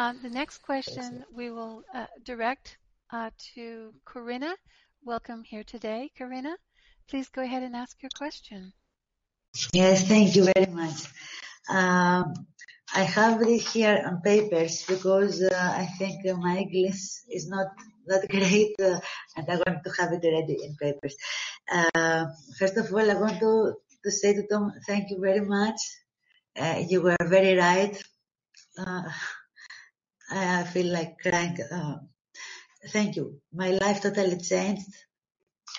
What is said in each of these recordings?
Um, the next question we will uh, direct uh, to Corinna. Welcome here today, Corinna. Please go ahead and ask your question. Yes, thank you very much. Um, I have it here on papers because uh, I think my English is not that great uh, and I want to have it ready in papers. Uh, first of all, I want to, to say to Tom, thank you very much. Uh, you were very right. Uh, I feel like crying. Uh, thank you. My life totally changed.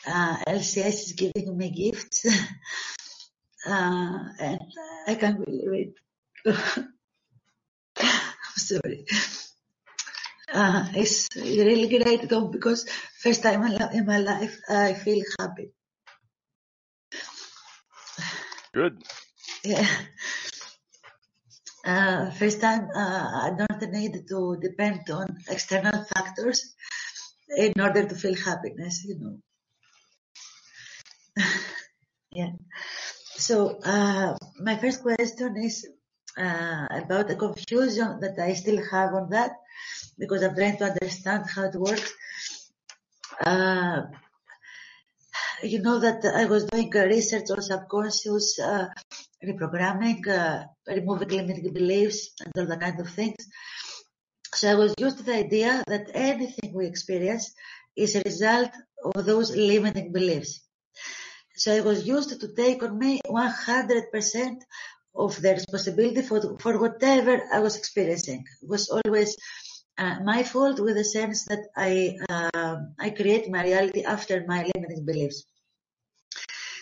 Uh, LCS is giving me gifts. uh, and I can't believe it. I'm sorry. Uh, it's really great though because first time in my life I feel happy. Good. Yeah. Uh, first time uh, I don't need to depend on external factors in order to feel happiness, you know. yeah. So uh, my first question is uh, about the confusion that I still have on that because I'm trying to understand how it works. Uh, you know that I was doing research on subconscious uh, reprogramming, uh, removing limiting beliefs, and all that kind of things. So I was used to the idea that anything we experience is a result of those limiting beliefs. So I was used to take on me 100% of the responsibility for, for whatever I was experiencing. It was always uh, my fault with the sense that I, uh, I create my reality after my limiting beliefs.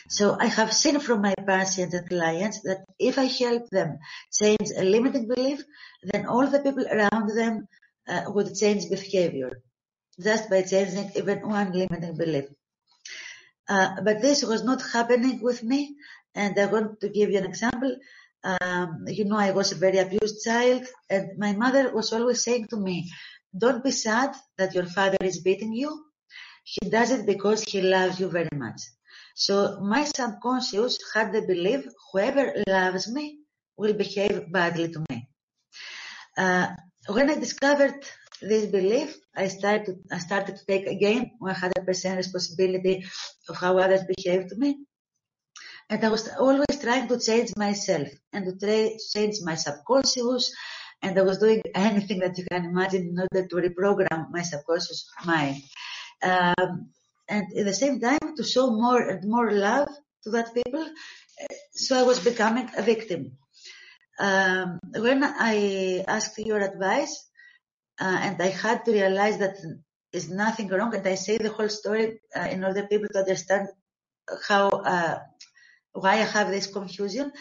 So I have seen from my patients and clients that if I help them change a limiting belief, then all the people around them uh, would change behavior just by changing even one limiting belief. Uh, but this was not happening with me. And I want to give you an example. Um, you know, I was a very abused child and my mother was always saying to me, don't be sad that your father is beating you. He does it because he loves you very much. So my subconscious had the belief whoever loves me will behave badly to me. Uh, when I discovered this belief, I started, I started to take again 100% responsibility of how others behave to me. And I was always trying to change myself and to change my subconscious. And I was doing anything that you can imagine in order to reprogram my subconscious mind. Um, and at the same time to show more and more love to that people. So I was becoming a victim. Um, when I asked your advice, uh, and I had to realize that is nothing wrong, and I say the whole story uh, in order people to understand how uh, why I have this confusion.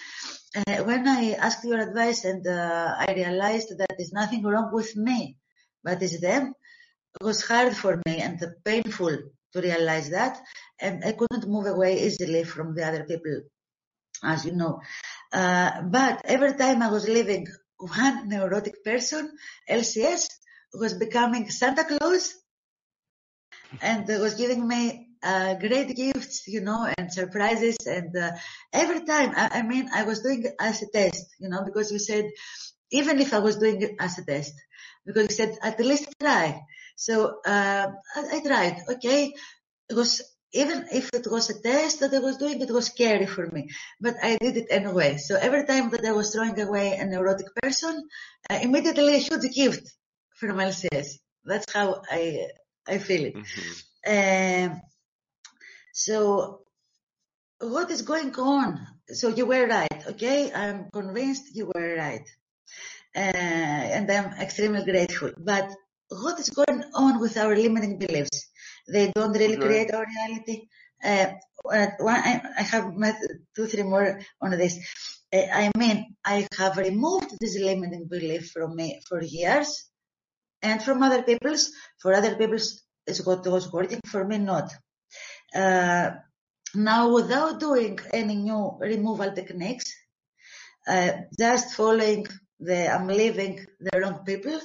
Uh, when I asked your advice and uh, I realized that there's nothing wrong with me, but it's them, it was hard for me and painful to realize that, and I couldn't move away easily from the other people, as you know. Uh, but every time I was leaving one neurotic person, LCS was becoming Santa Claus and was giving me uh, great gifts, you know, and surprises. And uh, every time, I, I, mean, I was doing as a test, you know, because you said, even if I was doing it as a test, because you said, at least try. So uh, I, I tried. Okay, it was even if it was a test that I was doing, it was scary for me, but I did it anyway. So every time that I was throwing away a neurotic person, uh, immediately a huge gift from LCS. That's how I I feel it. Mm-hmm. Um, so what is going on? So you were right, okay? I'm convinced you were right. Uh, and I'm extremely grateful. But what is going on with our limiting beliefs? They don't really okay. create our reality. Uh, one, I, I have met two, three more on this. Uh, I mean, I have removed this limiting belief from me for years and from other people's. For other people's, it's what was working, for me not. Uh, now, without doing any new removal techniques, uh, just following the I'm leaving the wrong people,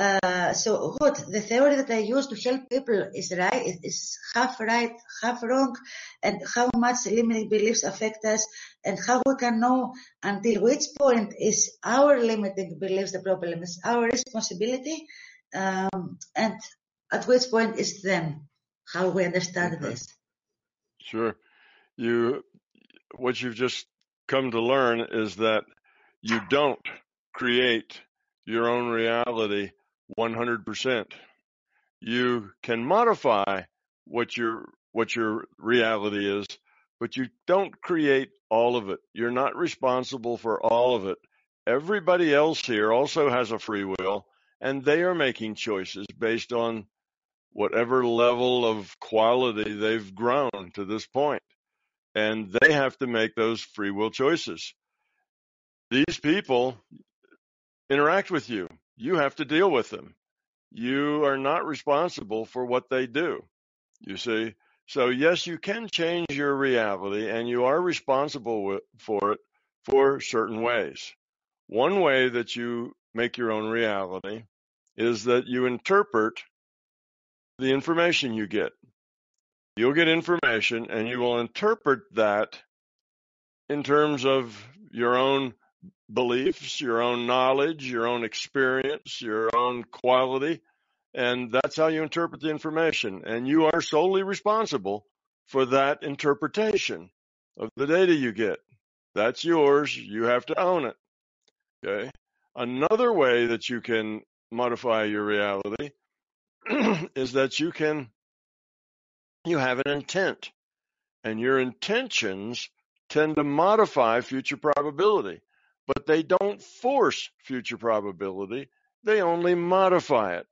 uh, so what the theory that I use to help people is right, is half right, half wrong, and how much limiting beliefs affect us, and how we can know until which point is our limiting beliefs the problem, is our responsibility, um, and at which point is them, how we understand Okay. this. Sure. You, what you've just come to learn is that you don't create your own reality 100%. You can modify what your, what your reality is, but you don't create all of it. You're not responsible for all of it. Everybody else here also has a free will and they are making choices based on whatever level of quality they've grown to this point. And they have to make those free will choices. These people interact with you. You have to deal with them. You are not responsible for what they do. You see? So yes, you can change your reality and you are responsible for it for certain ways. One way that you make your own reality is that you interpret the information you get. You'll get information and you will interpret that in terms of your own beliefs, your own knowledge, your own experience, your own quality. And that's how you interpret the information. And you are solely responsible for that interpretation of the data you get. That's yours. You have to own it. Okay. Another way that you can modify your reality is that you can, you have an intent and your intentions tend to modify future probability, but they don't force future probability. They only modify it.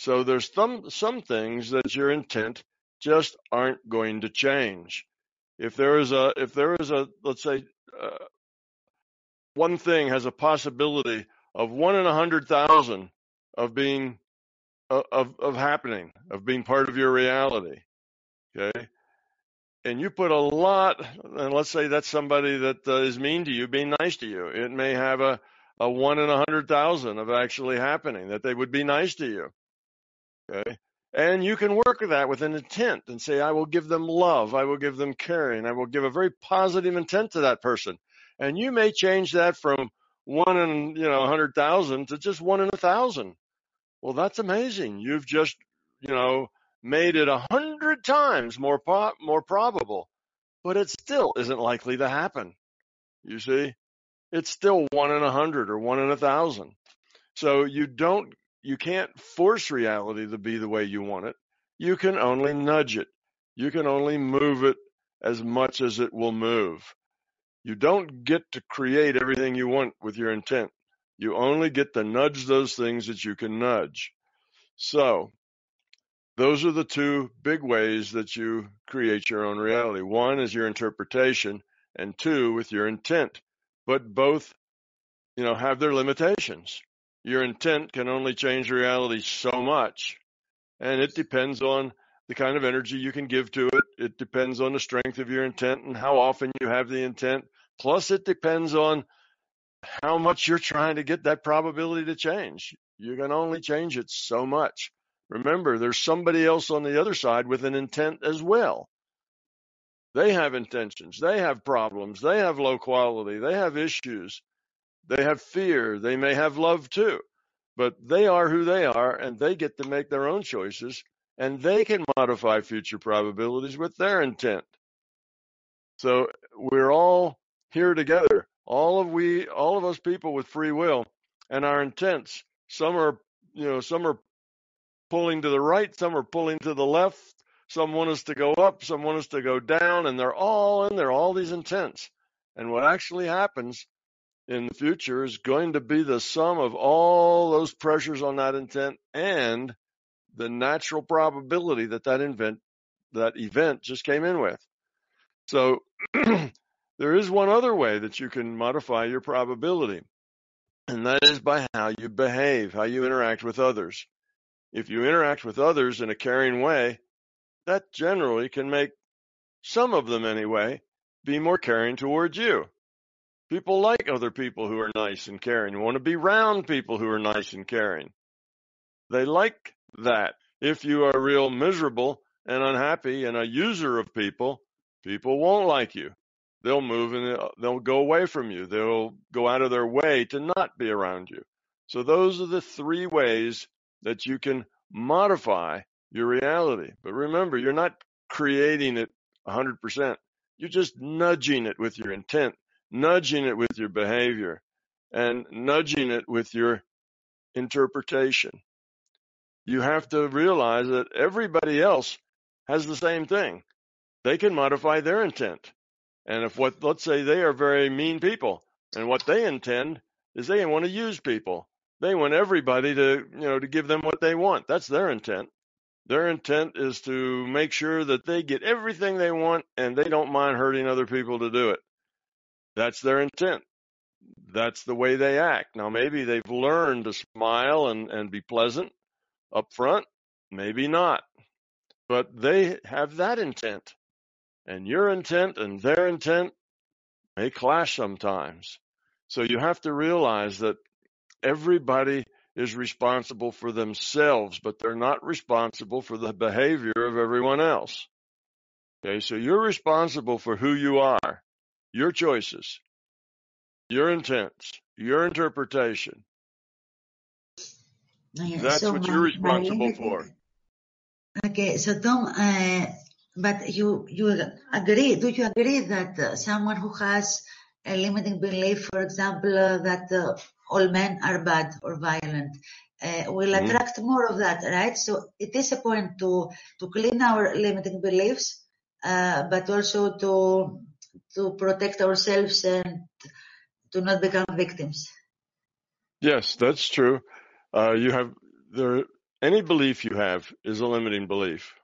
So there's some, some things that your intent just aren't going to change. If there is a, if there is a, let's say, uh, one thing has a possibility of one in a hundred thousand of being, of, of happening, of being part of your reality. Okay. And you put a lot, and let's say that's somebody that uh, is mean to you, being nice to you. It may have a, a one in a hundred thousand of actually happening that they would be nice to you. Okay. And you can work with that with an intent and say, I will give them love. I will give them caring. I will give a very positive intent to that person. And you may change that from one in, you know, a hundred thousand to just one in a thousand. Well, that's amazing. You've just, you know, made it a hundred times more po- more probable, but it still isn't likely to happen. You see, it's still one in a hundred or one in a thousand. So you don't, you can't force reality to be the way you want it. You can only nudge it. You can only move it as much as it will move. You don't get to create everything you want with your intent. You only get to nudge those things that you can nudge. So those are the two big ways that you create your own reality. One is your interpretation and two with your intent, but both, you know, have their limitations. Your intent can only change reality so much and it depends on the kind of energy you can give to it. It depends on the strength of your intent and how often you have the intent. Plus it depends on how much you're trying to get that probability to change. You can only change it so much. Remember, there's somebody else on the other side with an intent as well. They have intentions. They have problems. They have low quality. They have issues. They have fear. They may have love too, but they are who they are and they get to make their own choices and they can modify future probabilities with their intent. So we're all here together. All of we, all of us people with free will and our intents. Some are, you know, some are pulling to the right, some are pulling to the left, some want us to go up, some want us to go down, and they're all in there, all these intents. And what actually happens in the future is going to be the sum of all those pressures on that intent and the natural probability that that event, that event just came in with. So there is one other way that you can modify your probability, and that is by how you behave, how you interact with others. If you interact with others in a caring way, that generally can make some of them anyway be more caring towards you. People like other people who are nice and caring, want to be around people who are nice and caring. They like that. If you are real miserable and unhappy and a user of people, people won't like you. They'll move and they'll go away from you. They'll go out of their way to not be around you. So those are the three ways that you can modify your reality. But remember, you're not creating it 100%. You're just nudging it with your intent, nudging it with your behavior, and nudging it with your interpretation. You have to realize that everybody else has the same thing. They can modify their intent. And if what, let's say they are very mean people and what they intend is they want to use people. They want everybody to, you know, to give them what they want. That's their intent. Their intent is to make sure that they get everything they want and they don't mind hurting other people to do it. That's their intent. That's the way they act. Now, maybe they've learned to smile and, and be pleasant up front. Maybe not. But they have that intent. And your intent and their intent may clash sometimes. So you have to realize that everybody is responsible for themselves, but they're not responsible for the behavior of everyone else. Okay, so you're responsible for who you are, your choices, your intents, your interpretation. That's so what you're responsible limit, for. okay, so Tom, uh, but you you agree? Do you agree that uh, someone who has a limiting belief, for example, uh, that uh, all men are bad or violent, uh, will Mhm. attract more of that, right? So it is a point to to clean our limiting beliefs, uh, but also to to protect ourselves and to not become victims. Yes, that's true. Uh, you have there any belief you have is a limiting belief.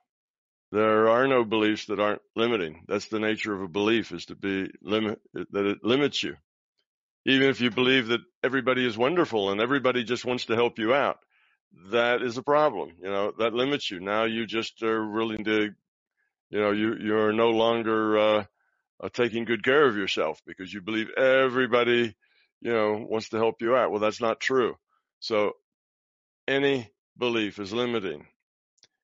There are no beliefs that aren't limiting. That's the nature of a belief is to be limit that it limits you. Even if you believe that everybody is wonderful and everybody just wants to help you out, that is a problem. You know, that limits you. Now you just are willing to, you know, you, you're no longer, uh, uh, taking good care of yourself because you believe everybody, you know, wants to help you out. Well, that's not true. So any belief is limiting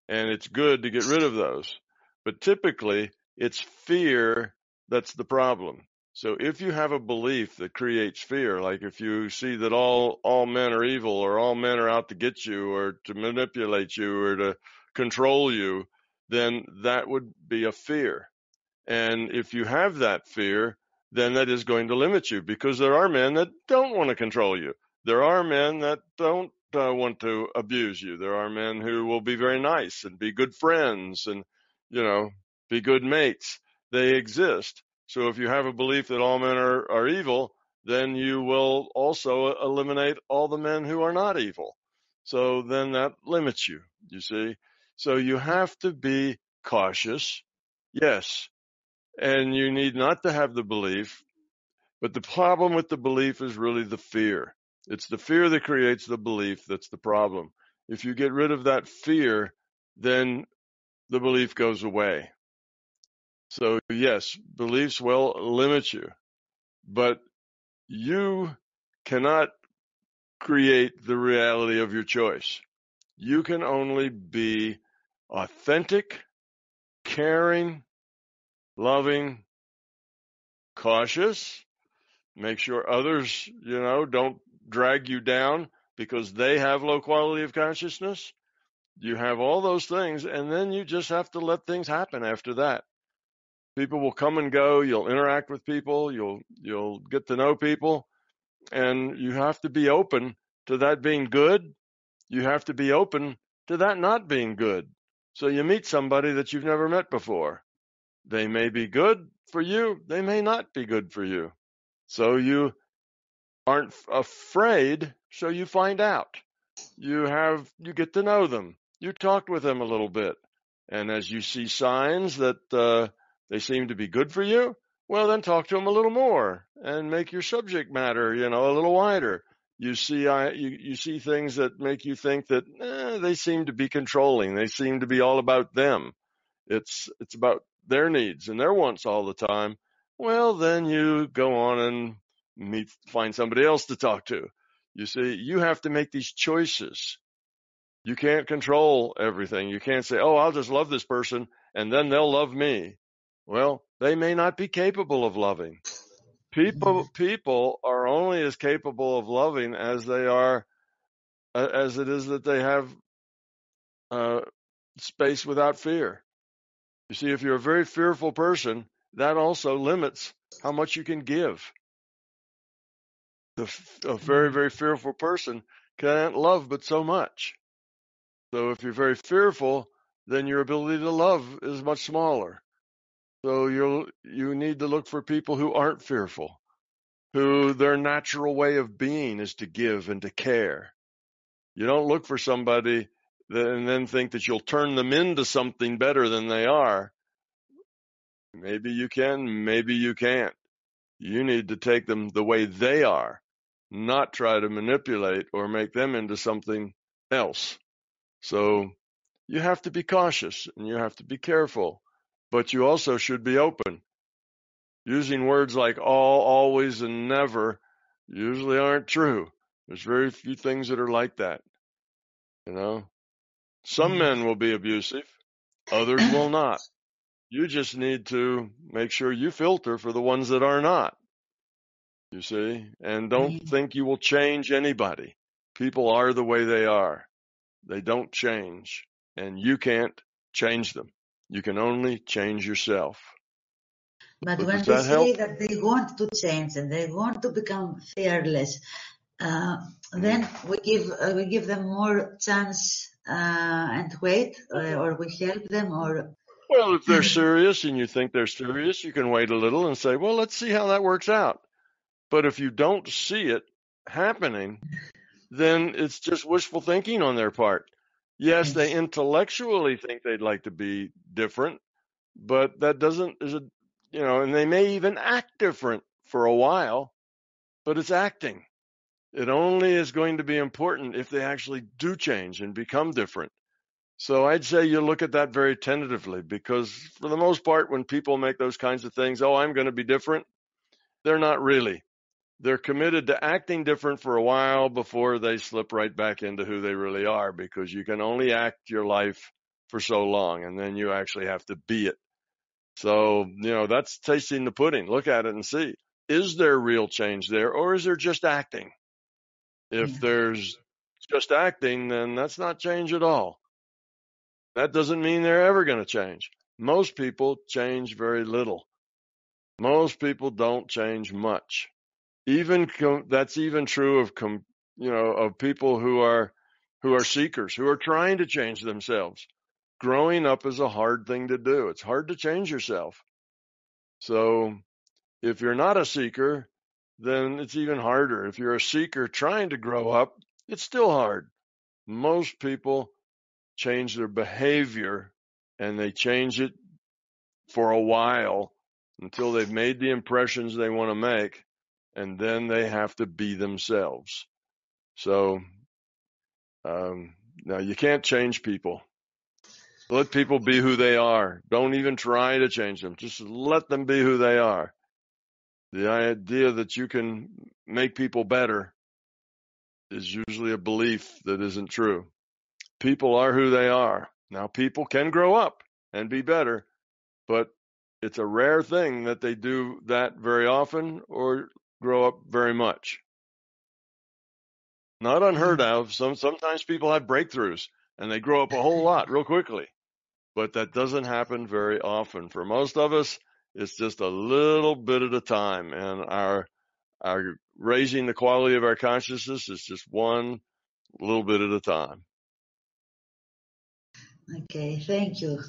and it's good to get rid of those. But typically it's fear that's the problem. So if you have a belief that creates fear, like if you see that all, all men are evil or all men are out to get you or to manipulate you or to control you, then that would be a fear. And if you have that fear, then that is going to limit you because there are men that don't want to control you. There are men that don't uh, want to abuse you. There are men who will be very nice and be good friends and, you know, be good mates. They exist. So if you have a belief that all men are, are evil, then you will also uh, eliminate all the men who are not evil. So then that limits you, you see. So you have to be cautious. Yes. And you need not to have the belief, but the problem with the belief is really the fear. It's the fear that creates the belief that's the problem. If you get rid of that fear, then the belief goes away. So yes, beliefs will limit you, but you cannot create the reality of your choice. You can only be authentic, caring, loving, cautious, make sure others, you know, don't drag you down because they have low quality of consciousness. You have all those things, and then you just have to let things happen after that. People will come and go. You'll interact with people. You'll you'll get to know people, and you have to be open to that being good. You have to be open to that not being good. So you meet somebody that you've never met before. They may be good for you. They may not be good for you. So you aren't afraid. So you find out. You have, you get to know them. You talk with them a little bit. And as you see signs that, uh, they seem to be good for you, well, then talk to them a little more and make your subject matter, you know, a little wider. You see, I, you, you see things that make you think that eh, they seem to be controlling. They seem to be all about them. It's, it's about their needs and their wants all the time. Well, then you go on and meet, find somebody else to talk to. You see, you have to make these choices. You can't control everything. You can't say, oh, I'll just love this person and then they'll love me. Well, they may not be capable of loving. People, people are only as capable of loving as they are, as it is that they have uh, space without fear. You see, if you're a very fearful person, that also limits how much you can give. The, a very, very fearful person can't love but so much. So if you're very fearful, then your ability to love is much smaller. So you you need to look for people who aren't fearful, who their natural way of being is to give and to care. You don't look for somebody that, and then think that you'll turn them into something better than they are. Maybe you can, maybe you can't. You need to take them the way they are, not try to manipulate or make them into something else. So you have to be cautious and you have to be careful, but you also should be open. Using words like all, always, and never usually aren't true. There's very few things that are like that. You know, some mm-hmm. men will be abusive, others will not. You just need to make sure you filter for the ones that are not. You see, and don't mm-hmm. think you will change anybody. People are the way they are. They don't change and you can't change them. You can only change yourself. But, but when they say that they want to change and they want to become fearless, uh, then we give uh, we give them more chance uh, and wait, uh, or we help them, or. Well, if they're serious and you think they're serious, you can wait a little and say, "Well, let's see how that works out." But if you don't see it happening, then it's just wishful thinking on their part. Yes, they intellectually think they'd like to be different, but that doesn't is a you know, and they may even act different for a while, but it's acting. It only is going to be important if they actually do change and become different. So I'd say you look at that very tentatively because for the most part, when people make those kinds of things, oh, I'm going to be different, they're not really they're committed to acting different for a while before they slip right back into who they really are because you can only act your life for so long and then you actually have to be it. So, you know, that's tasting the pudding. Look at it and see. Is there real change there or is there just acting? If yeah. there's just acting, then that's not change at all. That doesn't mean they're ever going to change. Most people change very little. Most people don't change much even com- that's even true of com- you know of people who are who are seekers who are trying to change themselves. Growing up is a hard thing to do. It's hard to change yourself. So if you're not a seeker then it's even harder. If you're a seeker trying to grow up it's still hard. Most people change their behavior and they change it for a while until they've made the impressions they want to make and then they have to be themselves. So um, now you can't change people. Let people be who they are. Don't even try to change them. Just let them be who they are. The idea that you can make people better is usually a belief that isn't true. People are who they are. Now, people can grow up and be better, but it's a rare thing that they do that very often or grow up very much. Not unheard mm-hmm. of. Some sometimes people have breakthroughs and they grow up a whole lot real quickly. But that doesn't happen very often. For most of us, it's just a little bit at a time and our our raising the quality of our consciousness is just one little bit at a time. Okay, thank you.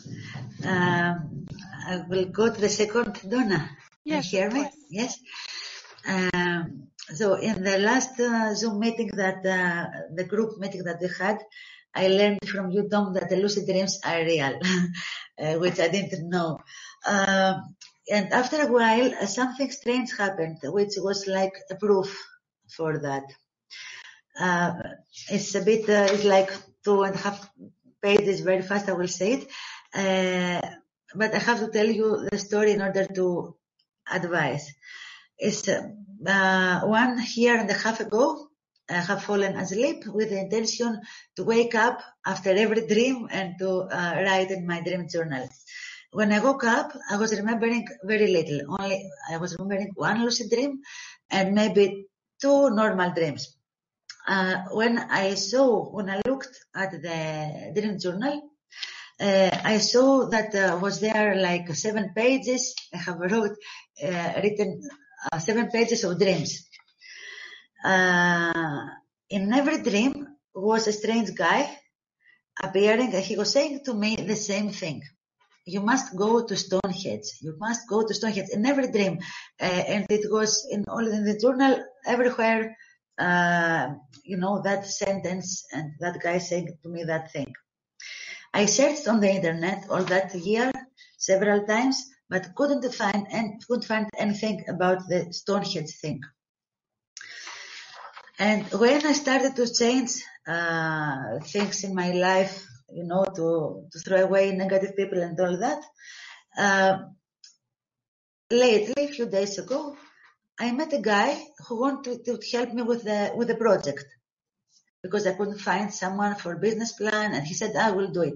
Um, I will go to the second Donna. Yes, you hear me? Yes. Um, so in the last uh, Zoom meeting that uh, the group meeting that we had, I learned from you, Tom, that the lucid dreams are real, uh, which I didn't know. Um, and after a while, uh, something strange happened, which was like a proof for that. Uh, it's a bit, uh, it's like two and a half pages, very fast, I will say it. but I have to tell you the story in order to advise is uh, one year and a half ago, I have fallen asleep with the intention to wake up after every dream and to uh, write in my dream journal. When I woke up, I was remembering very little. Only I was remembering one lucid dream and maybe two normal dreams. Uh, when I saw, when I looked at the dream journal, uh, I saw that uh, was there like seven pages. I have wrote, uh, written seven pages of dreams. Uh, in every dream was a strange guy appearing and he was saying to me the same thing. You must go to Stonehenge. You must go to Stonehenge in every dream. Uh, and it was in all in the journal everywhere, uh, you know, that sentence and that guy saying to me that thing. I searched on the internet all that year several times, but couldn't find and couldn't find anything about the Stonehenge thing. And when I started to change uh, things in my life, you know, to, to throw away negative people and all that, uh, lately, a few days ago, I met a guy who wanted to help me with the with the project because I couldn't find someone for business plan, and he said I will do it.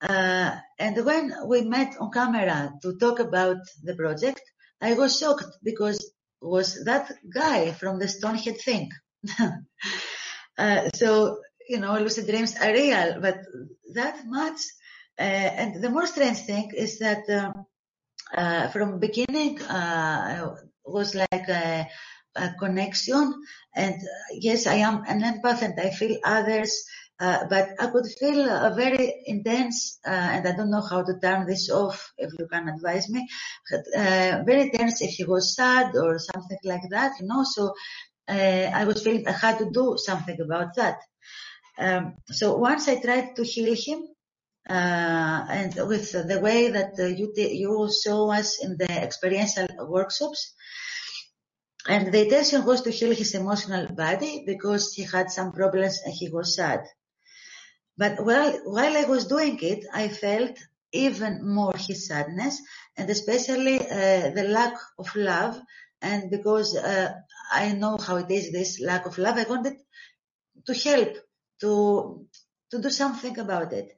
Uh, and when we met on camera to talk about the project, I was shocked because was that guy from the Stonehead thing. uh, so, you know, lucid dreams are real, but that much. Uh, and the more strange thing is that um, uh, from beginning uh, was like a, a connection, and uh, yes, I am an empath, and I feel others. Uh, but I could feel a very intense, uh, and I don't know how to turn this off if you can advise me, uh, very intense if he was sad or something like that, you know, so uh, I was feeling I had to do something about that. Um, so once I tried to heal him, uh, and with the way that you, you show us in the experiential workshops, and the intention was to heal his emotional body because he had some problems and he was sad. But while, while I was doing it, I felt even more his sadness and especially uh, the lack of love. And because uh, I know how it is, this lack of love, I wanted to help, to to do something about it.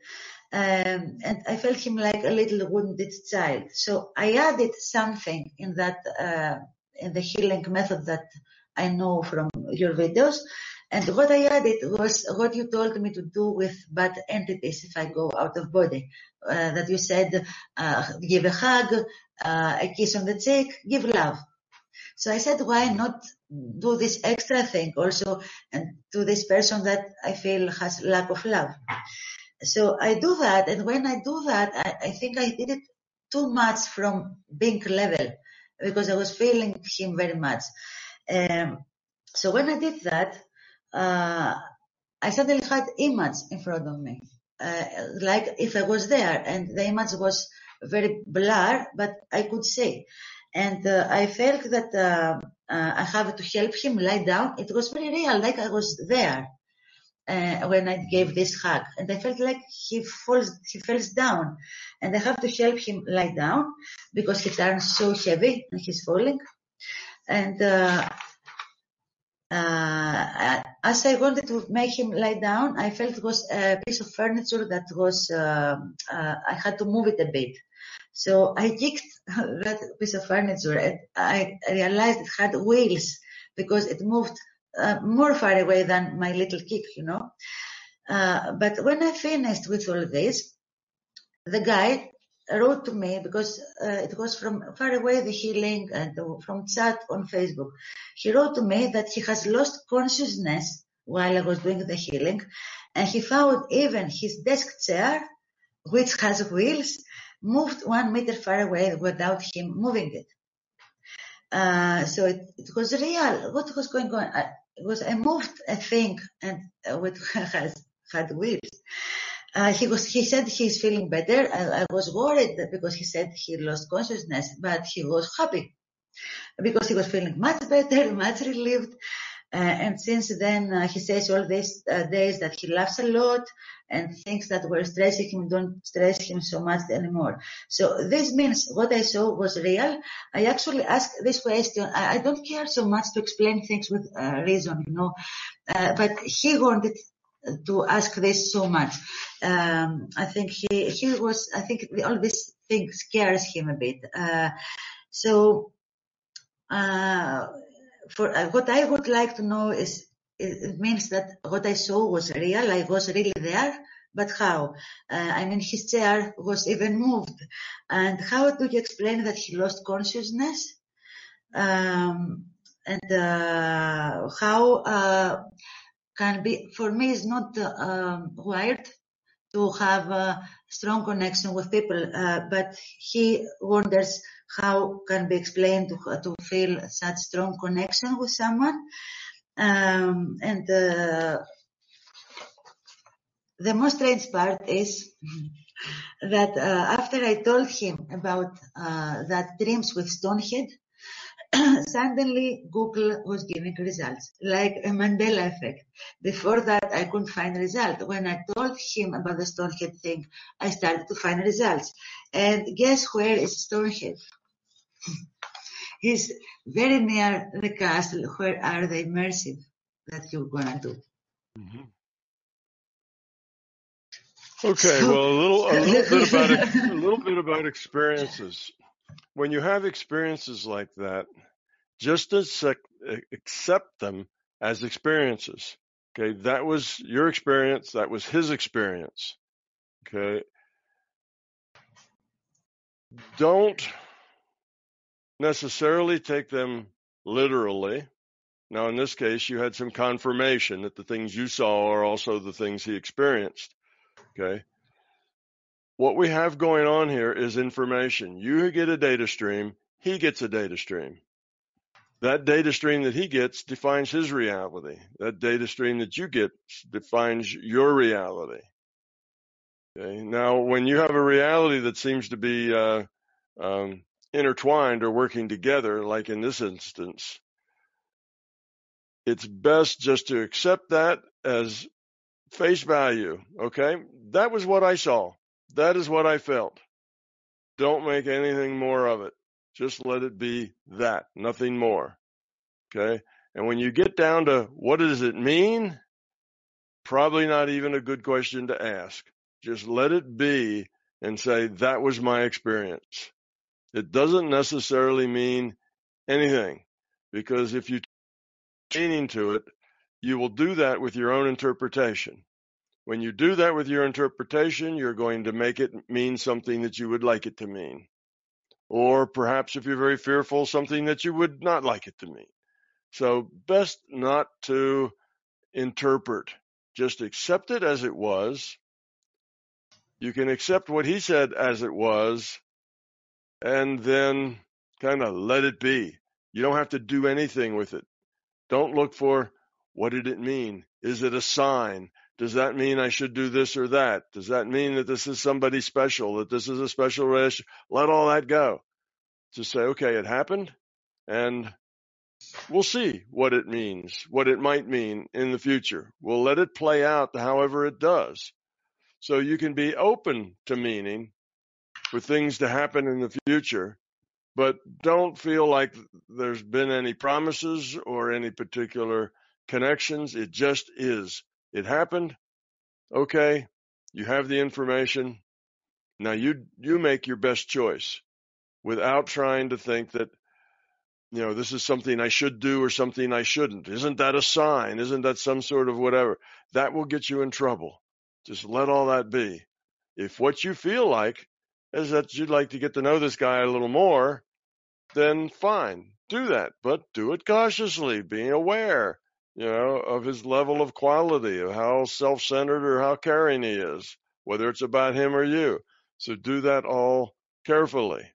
Um, and I felt him like a little wounded child. So I added something in that uh, in the healing method that I know from your videos and what I added was what you told me to do with bad entities if I go out of body. Uh, that you said, uh, give a hug, uh, a kiss on the cheek, give love. So I said, why not do this extra thing also and to this person that I feel has lack of love. So I do that. And when I do that, I, I think I did it too much from being level because I was feeling him very much. Um, so when I did that, I suddenly had image in front of me, uh, like if I was there, and the image was very blur, but I could see. And uh, I felt that uh, uh, I have to help him lie down. It was very real, like I was there uh, when I gave this hug, and I felt like he falls, he falls down, and I have to help him lie down because he turns so heavy and he's falling. And uh, as I wanted to make him lie down, I felt it was a piece of furniture that was, uh, uh, I had to move it a bit. So I kicked that piece of furniture and I realized it had wheels because it moved uh, more far away than my little kick, you know. Uh, but when I finished with all this, the guy wrote to me because uh, it was from far away the healing and from chat on Facebook. He wrote to me that he has lost consciousness while I was doing the healing and he found even his desk chair, which has wheels, moved one meter far away without him moving it. Uh, so it, it, was real. What was going on? I, it was I moved a thing and uh, which has had wheels. Uh, he was, he said he's feeling better. I, I was worried because he said he lost consciousness, but he was happy because he was feeling much better, much relieved. Uh, and since then, uh, he says all these uh, days that he laughs a lot and things that were stressing him don't stress him so much anymore. So this means what I saw was real. I actually asked this question. I, I don't care so much to explain things with uh, reason, you know, uh, but he wanted to ask this so much. Um, I think he he was. I think all this thing scares him a bit. Uh, so uh, for uh, what I would like to know is it means that what I saw was real. I was really there. But how? Uh, I mean, his chair was even moved. And how do you explain that he lost consciousness? Um, and uh, how uh, can be for me is not um, wired to have a strong connection with people, uh, but he wonders how can be explained to, to feel such strong connection with someone. Um, and uh, the most strange part is that uh, after I told him about uh, that dreams with Stonehead, suddenly Google was giving results, like a Mandela effect. Before that, I couldn't find results. When I told him about the Stonehead thing, I started to find results. And guess where is Stonehead? He's very near the castle where are the immersive that you're gonna do. Mm-hmm. Okay, well, a little, a little bit about a little bit about experiences. When you have experiences like that, just accept them as experiences. Okay, that was your experience. That was his experience. Okay, don't necessarily take them literally. Now, in this case, you had some confirmation that the things you saw are also the things he experienced. Okay. What we have going on here is information. You get a data stream, he gets a data stream. That data stream that he gets defines his reality. That data stream that you get defines your reality. Okay. Now, when you have a reality that seems to be uh, um, intertwined or working together, like in this instance, it's best just to accept that as face value. Okay. That was what I saw. That is what I felt. Don't make anything more of it. Just let it be that, nothing more. Okay. And when you get down to what does it mean? Probably not even a good question to ask. Just let it be and say, that was my experience. It doesn't necessarily mean anything because if you meaning to it, you will do that with your own interpretation. When you do that with your interpretation, you're going to make it mean something that you would like it to mean. Or perhaps if you're very fearful, something that you would not like it to mean. So best not to interpret. Just accept it as it was. You can accept what he said as it was and then kind of let it be. You don't have to do anything with it. Don't look for what did it mean? Is it a sign? Does that mean I should do this or that? Does that mean that this is somebody special, that this is a special relationship? Let all that go. Just say, okay, it happened and we'll see what it means, what it might mean in the future. We'll let it play out however it does. So you can be open to meaning for things to happen in the future, but don't feel like there's been any promises or any particular connections. It just is. It happened. Okay. You have the information. Now you, you make your best choice without trying to think that, you know, this is something I should do or something I shouldn't. Isn't that a sign? Isn't that some sort of whatever? That will get you in trouble. Just let all that be. If what you feel like is that you'd like to get to know this guy a little more, then fine, do that, but do it cautiously, being aware, you know, of his level of quality, of how self-centered or how caring he is, whether it's about him or you. So do that all carefully.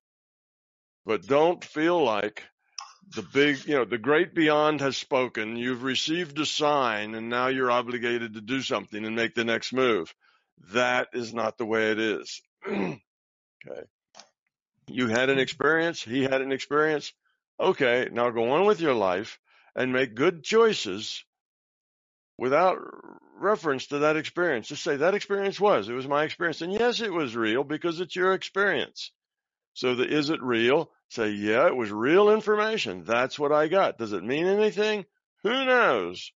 But don't feel like the big, you know, the great beyond has spoken. You've received a sign and now you're obligated to do something and make the next move. That is not the way it is. okay. You had an experience. He had an experience. Okay. Now go on with your life and make good choices without reference to that experience. Just say that experience was, it was my experience. And yes, it was real because it's your experience. So the, is it real? Say, yeah, it was real information. That's what I got. Does it mean anything? Who knows?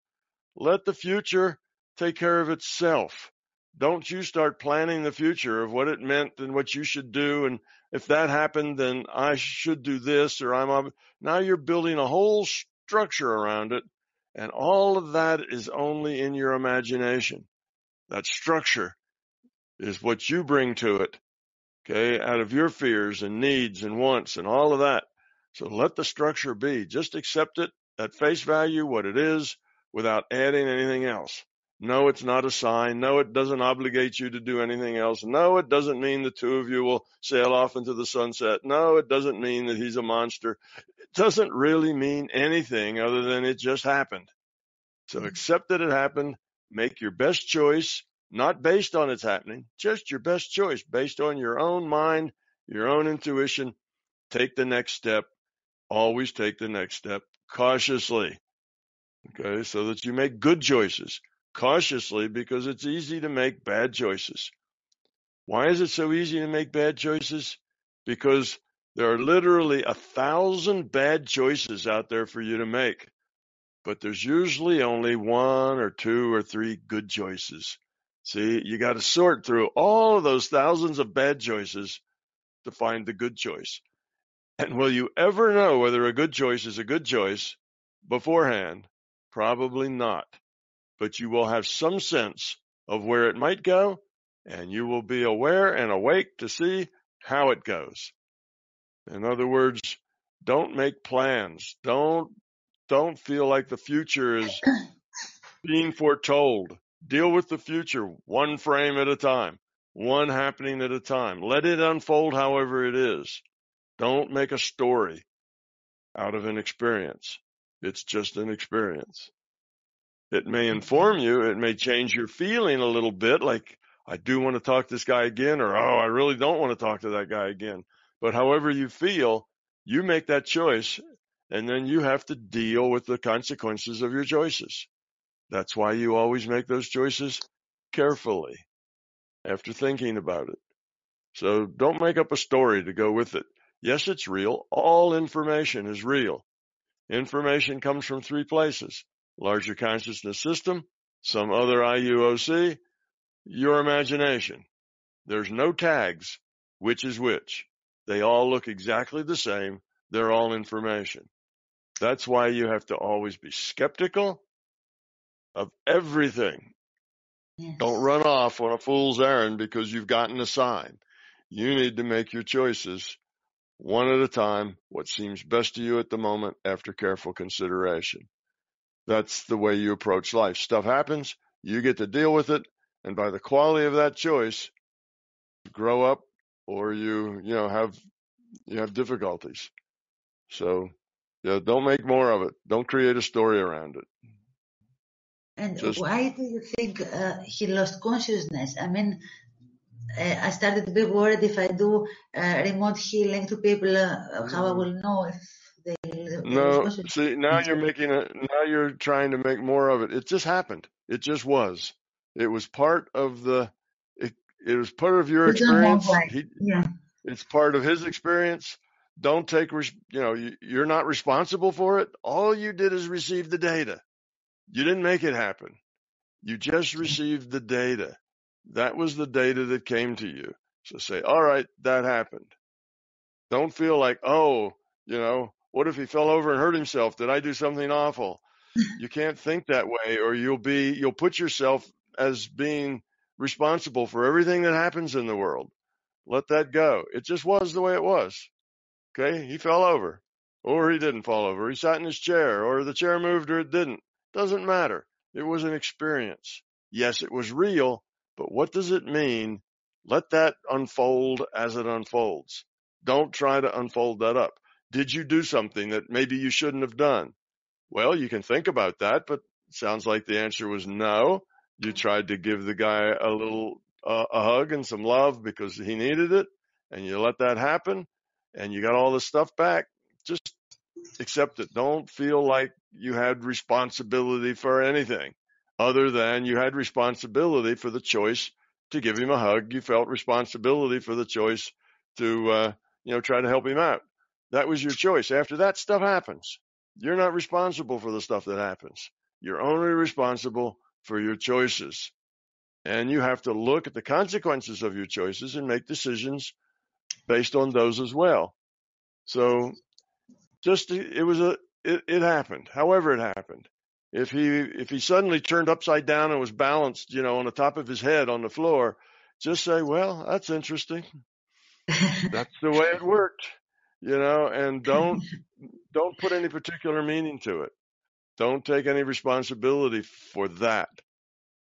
Let the future take care of itself. Don't you start planning the future of what it meant and what you should do. And if that happened, then I should do this or I'm, now you're building a whole structure around it. And all of that is only in your imagination. That structure is what you bring to it. Okay. Out of your fears and needs and wants and all of that. So let the structure be. Just accept it at face value, what it is, without adding anything else. No, it's not a sign. No, it doesn't obligate you to do anything else. No, it doesn't mean the two of you will sail off into the sunset. No, it doesn't mean that he's a monster. It doesn't really mean anything other than it just happened. So mm-hmm. accept that it happened. Make your best choice, not based on it's happening, just your best choice based on your own mind, your own intuition. Take the next step. Always take the next step cautiously. Okay. So that you make good choices cautiously because it's easy to make bad choices. Why is it so easy to make bad choices? Because there are literally a thousand bad choices out there for you to make, but there's usually only one or two or three good choices. See, you got to sort through all of those thousands of bad choices to find the good choice. And will you ever know whether a good choice is a good choice beforehand? Probably not but you will have some sense of where it might go and you will be aware and awake to see how it goes. In other words, don't make plans. Don't, don't feel like the future is being foretold. Deal with the future one frame at a time, one happening at a time. Let it unfold however it is. Don't make a story out of an experience. It's just an experience. It may inform you. It may change your feeling a little bit, like, I do want to talk to this guy again, or, oh, I really don't want to talk to that guy again. But however you feel, you make that choice, and then you have to deal with the consequences of your choices. That's why you always make those choices carefully after thinking about it. So don't make up a story to go with it. Yes, it's real. All information is real. Information comes from three places larger consciousness system, some other IUOC, your imagination. There's no tags, which is which. They all look exactly the same. They're all information. That's why you have to always be skeptical of everything. Yes. Don't run off on a fool's errand because you've gotten a sign. You need to make your choices one at a time, what seems best to you at the moment after careful consideration. That's the way you approach life. Stuff happens, you get to deal with it, and by the quality of that choice, you grow up or you, you know, have you have difficulties. So, yeah, don't make more of it. Don't create a story around it. And Just, why do you think uh, he lost consciousness? I mean, uh, I started to be worried if I do uh, remote healing to people, uh, how I will know if no, see, now you're making a, now you're trying to make more of it. It just happened. It just was. It was part of the, it, it was part of your experience. He, yeah. It's part of his experience. Don't take, you know, you're not responsible for it. All you did is receive the data. You didn't make it happen. You just received the data. That was the data that came to you. So say, all right, that happened. Don't feel like, oh, you know, what if he fell over and hurt himself? Did I do something awful? you can't think that way or you'll be, you'll put yourself as being responsible for everything that happens in the world. Let that go. It just was the way it was. Okay. He fell over or he didn't fall over. He sat in his chair or the chair moved or it didn't. Doesn't matter. It was an experience. Yes, it was real, but what does it mean? Let that unfold as it unfolds. Don't try to unfold that up. Did you do something that maybe you shouldn't have done? Well, you can think about that, but sounds like the answer was no. You tried to give the guy a little uh, a hug and some love because he needed it, and you let that happen, and you got all the stuff back. Just accept it. Don't feel like you had responsibility for anything other than you had responsibility for the choice to give him a hug. You felt responsibility for the choice to, uh, you know, try to help him out. That was your choice. After that stuff happens, you're not responsible for the stuff that happens. You're only responsible for your choices. And you have to look at the consequences of your choices and make decisions based on those as well. So just, it was a, it, it happened. However it happened. If he, if he suddenly turned upside down and was balanced, you know, on the top of his head on the floor, just say, well, that's interesting. that's the way it worked, you know, and don't, don't put any particular meaning to it. Don't take any responsibility for that.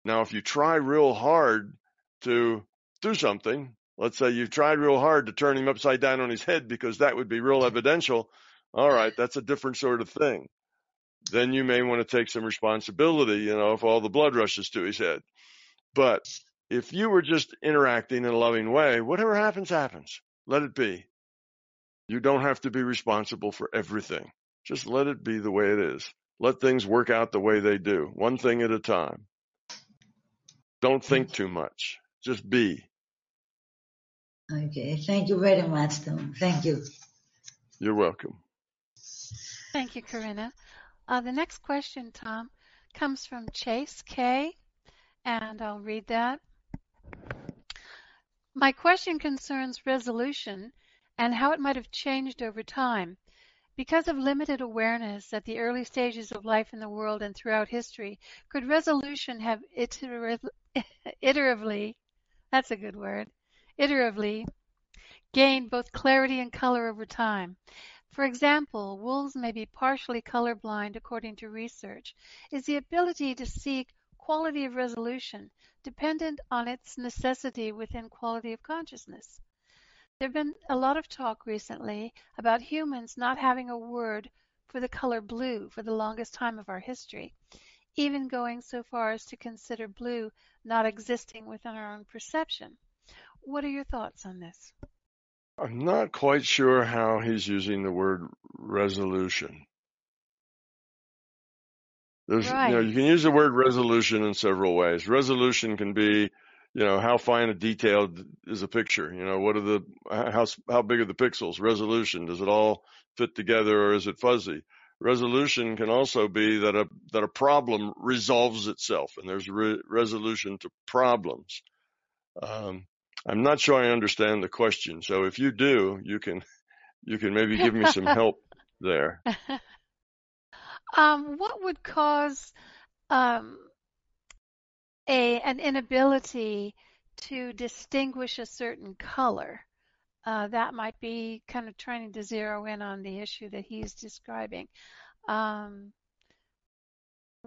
Now, if you try real hard to do something, let's say you've tried real hard to turn him upside down on his head because that would be real evidential. All right, that's a different sort of thing. Then you may want to take some responsibility, you know, if all the blood rushes to his head. But if you were just interacting in a loving way, whatever happens, happens. Let it be. You don't have to be responsible for everything. Just let it be the way it is. Let things work out the way they do, one thing at a time. Don't think too much. Just be. Okay. Thank you very much, Tom. Thank you. You're welcome. Thank you, Corinna. Uh, the next question, Tom, comes from Chase K, and I'll read that. My question concerns resolution and how it might have changed over time. Because of limited awareness at the early stages of life in the world and throughout history, could resolution have iteratively, that's a good word, iteratively gained both clarity and color over time? For example, wolves may be partially colorblind according to research. Is the ability to seek quality of resolution dependent on its necessity within quality of consciousness? There's been a lot of talk recently about humans not having a word for the color blue for the longest time of our history, even going so far as to consider blue not existing within our own perception. What are your thoughts on this? I'm not quite sure how he's using the word resolution. There's, right. you know, you can use the word resolution in several ways. Resolution can be you know, how fine a detailed is a picture? You know, what are the, how, how big are the pixels? Resolution, does it all fit together or is it fuzzy? Resolution can also be that a, that a problem resolves itself and there's re- resolution to problems. Um, I'm not sure I understand the question. So if you do, you can, you can maybe give me some help there. Um, what would cause, um, a an inability to distinguish a certain color. Uh, that might be kind of trying to zero in on the issue that he's describing. Um,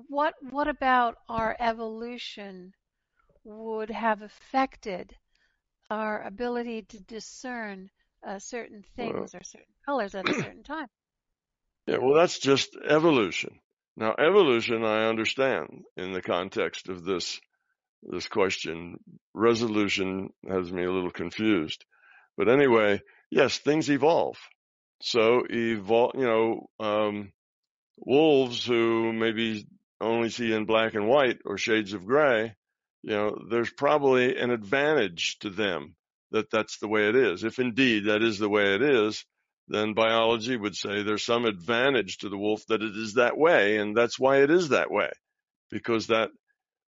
what what about our evolution would have affected our ability to discern uh, certain things well, or certain colors at a certain time? Yeah, well, that's just evolution. Now, evolution, I understand in the context of this this question. Resolution has me a little confused. But anyway, yes, things evolve. So evolve, you know, um, wolves who maybe only see in black and white or shades of gray, you know, there's probably an advantage to them that that's the way it is. If indeed that is the way it is, then biology would say there's some advantage to the wolf that it is that way, and that's why it is that way, because that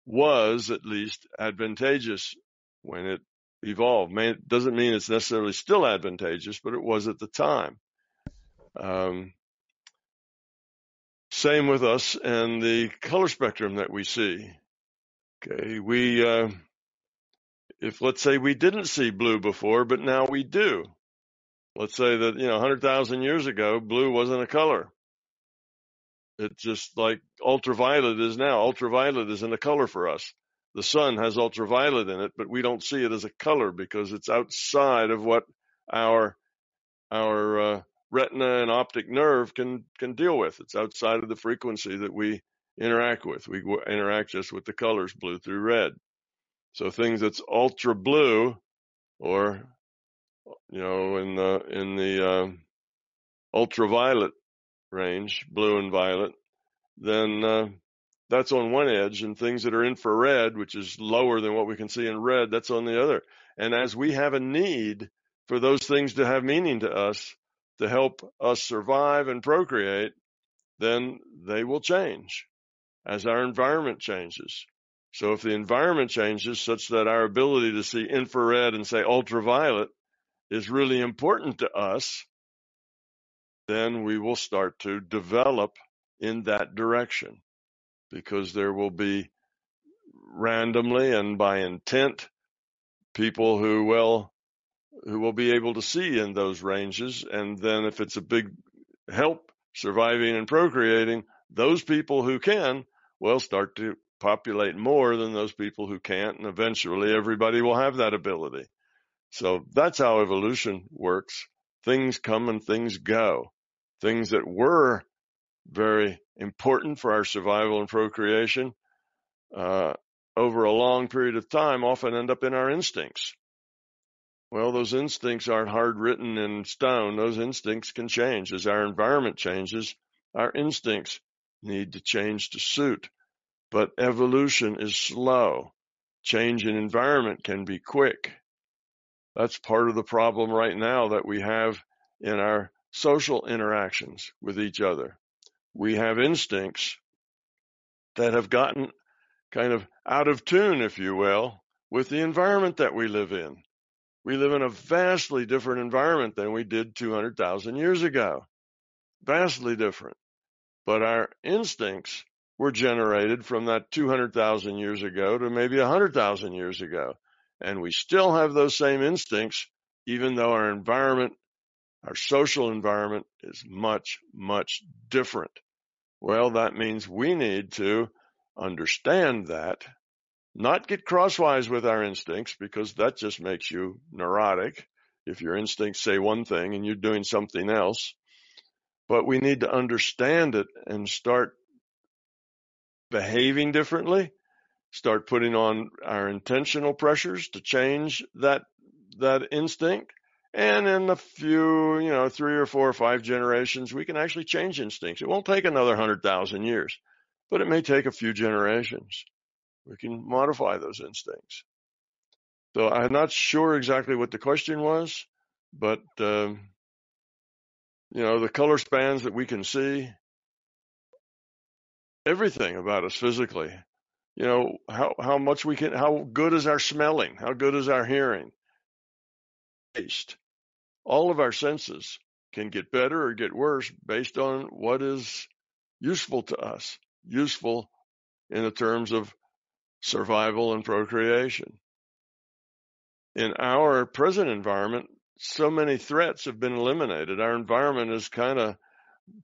was at least advantageous when it evolved. May, doesn't mean it's necessarily still advantageous, but it was at the time. Um, same with us and the color spectrum that we see. Okay, we, uh, if let's say we didn't see blue before, but now we do. Let's say that, you know, 100,000 years ago, blue wasn't a color. It's just like ultraviolet is now. Ultraviolet isn't a color for us. The sun has ultraviolet in it, but we don't see it as a color because it's outside of what our our uh, retina and optic nerve can can deal with. It's outside of the frequency that we interact with. We interact just with the colors blue through red. So things that's ultra blue, or you know, in the in the uh, ultraviolet range, blue and violet, then uh, that's on one edge, and things that are infrared, which is lower than what we can see in red, that's on the other. And as we have a need for those things to have meaning to us, to help us survive and procreate, then they will change as our environment changes. So if the environment changes such that our ability to see infrared and say ultraviolet is really important to us, then we will start to develop in that direction because there will be randomly and by intent people who will who will be able to see in those ranges. And then if it's a big help surviving and procreating those people who can will start to populate more than those people who can't. And eventually everybody will have that ability. So that's how evolution works. Things come and things go things that were very important for our survival and procreation uh, over a long period of time often end up in our instincts. Well, those instincts aren't hard written in stone. Those instincts can change. As our environment changes, our instincts need to change to suit. But evolution is slow. Change in environment can be quick. That's part of the problem right now that we have in our social interactions with each other. We have instincts that have gotten kind of out of tune, if you will, with the environment that we live in. We live in a vastly different environment than we did 200,000 years ago. Vastly different. But our instincts were generated from that 200,000 years ago to maybe 100,000 years ago. And we still have those same instincts, even though our environment our social environment is much, much different. Well, that means we need to understand that, not get crosswise with our instincts because that just makes you neurotic if your instincts say one thing and you're doing something else. But we need to understand it and start behaving differently, start putting on our intentional pressures to change that that instinct and in a few, you know, three or four or five generations, we can actually change instincts. It won't take another hundred thousand years, but it may take a few generations. We can modify those instincts. So I'm not sure exactly what the question was, but um, you know, the color spans that we can see, everything about us physically. You know, how how much we can, how good is our smelling? How good is our hearing? Taste all of our senses can get better or get worse based on what is useful to us, useful in the terms of survival and procreation. In our present environment, so many threats have been eliminated. Our environment is kind of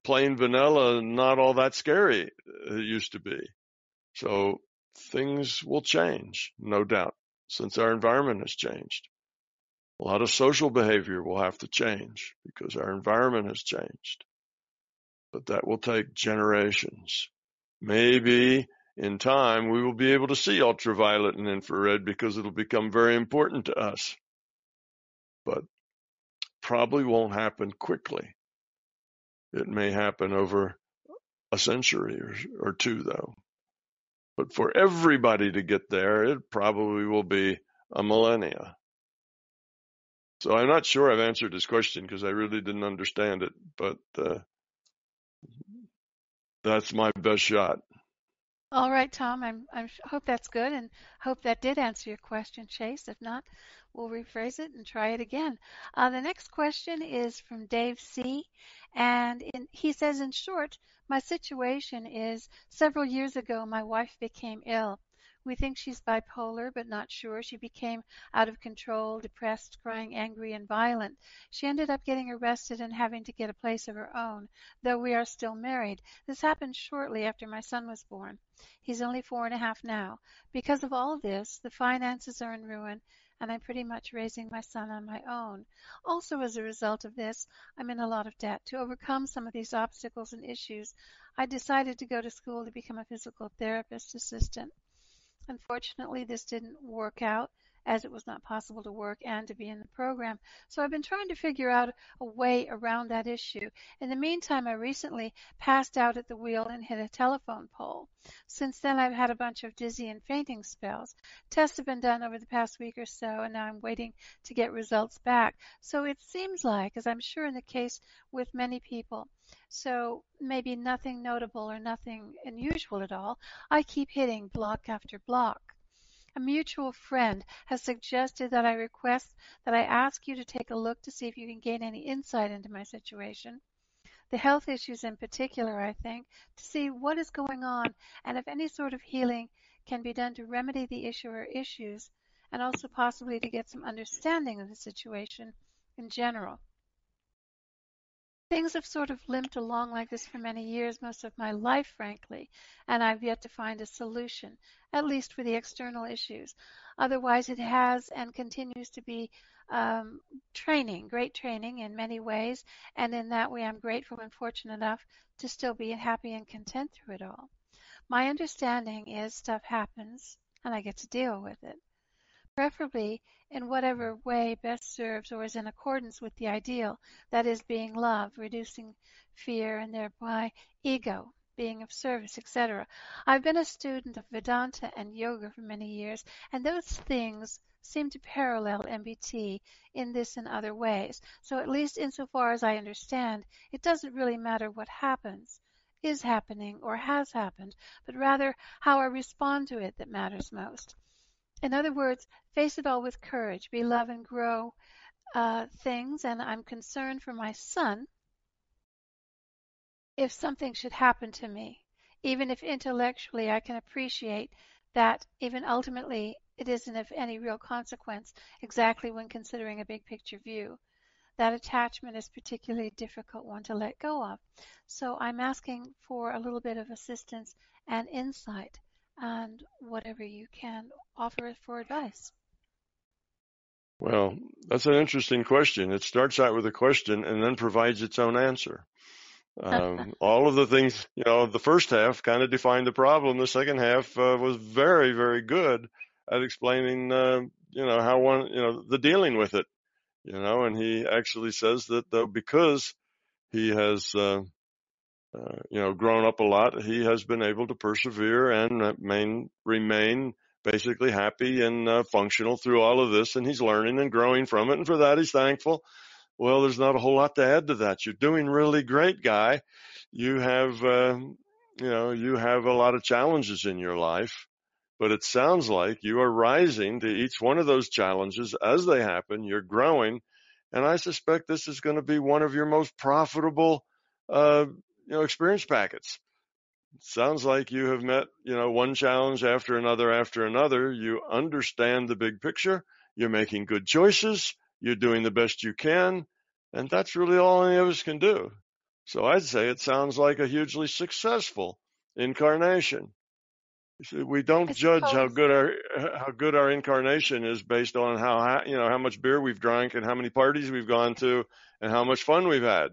plain vanilla, not all that scary it used to be. So things will change, no doubt, since our environment has changed. A lot of social behavior will have to change because our environment has changed. But that will take generations. Maybe in time we will be able to see ultraviolet and infrared because it'll become very important to us. But probably won't happen quickly. It may happen over a century or, or two though. But for everybody to get there, it probably will be a millennia. So I'm not sure I've answered his question because I really didn't understand it, but uh, that's my best shot. All right, Tom. I'm, I hope that's good, and hope that did answer your question, Chase. If not, we'll rephrase it and try it again. Uh, the next question is from Dave C. And in, he says, in short, my situation is several years ago, my wife became ill. We think she's bipolar, but not sure. She became out of control, depressed, crying, angry, and violent. She ended up getting arrested and having to get a place of her own, though we are still married. This happened shortly after my son was born. He's only four and a half now. Because of all this, the finances are in ruin, and I'm pretty much raising my son on my own. Also, as a result of this, I'm in a lot of debt. To overcome some of these obstacles and issues, I decided to go to school to become a physical therapist assistant. Unfortunately, this didn't work out as it was not possible to work and to be in the program. So I've been trying to figure out a way around that issue. In the meantime, I recently passed out at the wheel and hit a telephone pole. Since then, I've had a bunch of dizzy and fainting spells. Tests have been done over the past week or so, and now I'm waiting to get results back. So it seems like, as I'm sure in the case with many people, so maybe nothing notable or nothing unusual at all, I keep hitting block after block. A mutual friend has suggested that I request that I ask you to take a look to see if you can gain any insight into my situation, the health issues in particular, I think, to see what is going on and if any sort of healing can be done to remedy the issue or issues, and also possibly to get some understanding of the situation in general. Things have sort of limped along like this for many years, most of my life, frankly, and I've yet to find a solution, at least for the external issues. Otherwise, it has and continues to be um, training, great training in many ways, and in that way, I'm grateful and fortunate enough to still be happy and content through it all. My understanding is stuff happens, and I get to deal with it preferably in whatever mm-hmm. way best serves or is in accordance with the ideal, that is, being love, reducing fear, and thereby ego, being of service, etc. I've been a student of Vedanta and yoga for many years, and those things seem to parallel MBT in this and other ways. So, at least insofar as I understand, it doesn't really matter what happens, is happening, or has happened, but rather how I respond to it that matters most. In other words, face it all with courage, be love and grow uh, things. And I'm concerned for my son if something should happen to me, even if intellectually I can appreciate that even ultimately it isn't of any real consequence exactly when considering a big picture view. That attachment is particularly difficult one to let go of. So I'm asking for a little bit of assistance and insight and whatever you can offer for advice. Well, that's an interesting question. It starts out with a question and then provides its own answer. Um, all of the things, you know, the first half kind of defined the problem. The second half uh, was very, very good at explaining, uh, you know, how one, you know, the dealing with it, you know, and he actually says that though because he has uh, uh, you know, grown up a lot, he has been able to persevere and main, remain basically happy and uh, functional through all of this. And he's learning and growing from it. And for that, he's thankful. Well, there's not a whole lot to add to that. You're doing really great, guy. You have, uh, you know, you have a lot of challenges in your life, but it sounds like you are rising to each one of those challenges as they happen. You're growing. And I suspect this is going to be one of your most profitable uh, you know, experience packets. sounds like you have met, you know, one challenge after another after another. You understand the big picture. You're making good choices. You're doing the best you can. And that's really all any of us can do. So I'd say it sounds like a hugely successful incarnation. We don't judge how good our how good our incarnation is based on how you know how much beer we've drank and how many parties we've gone to and how much fun we've had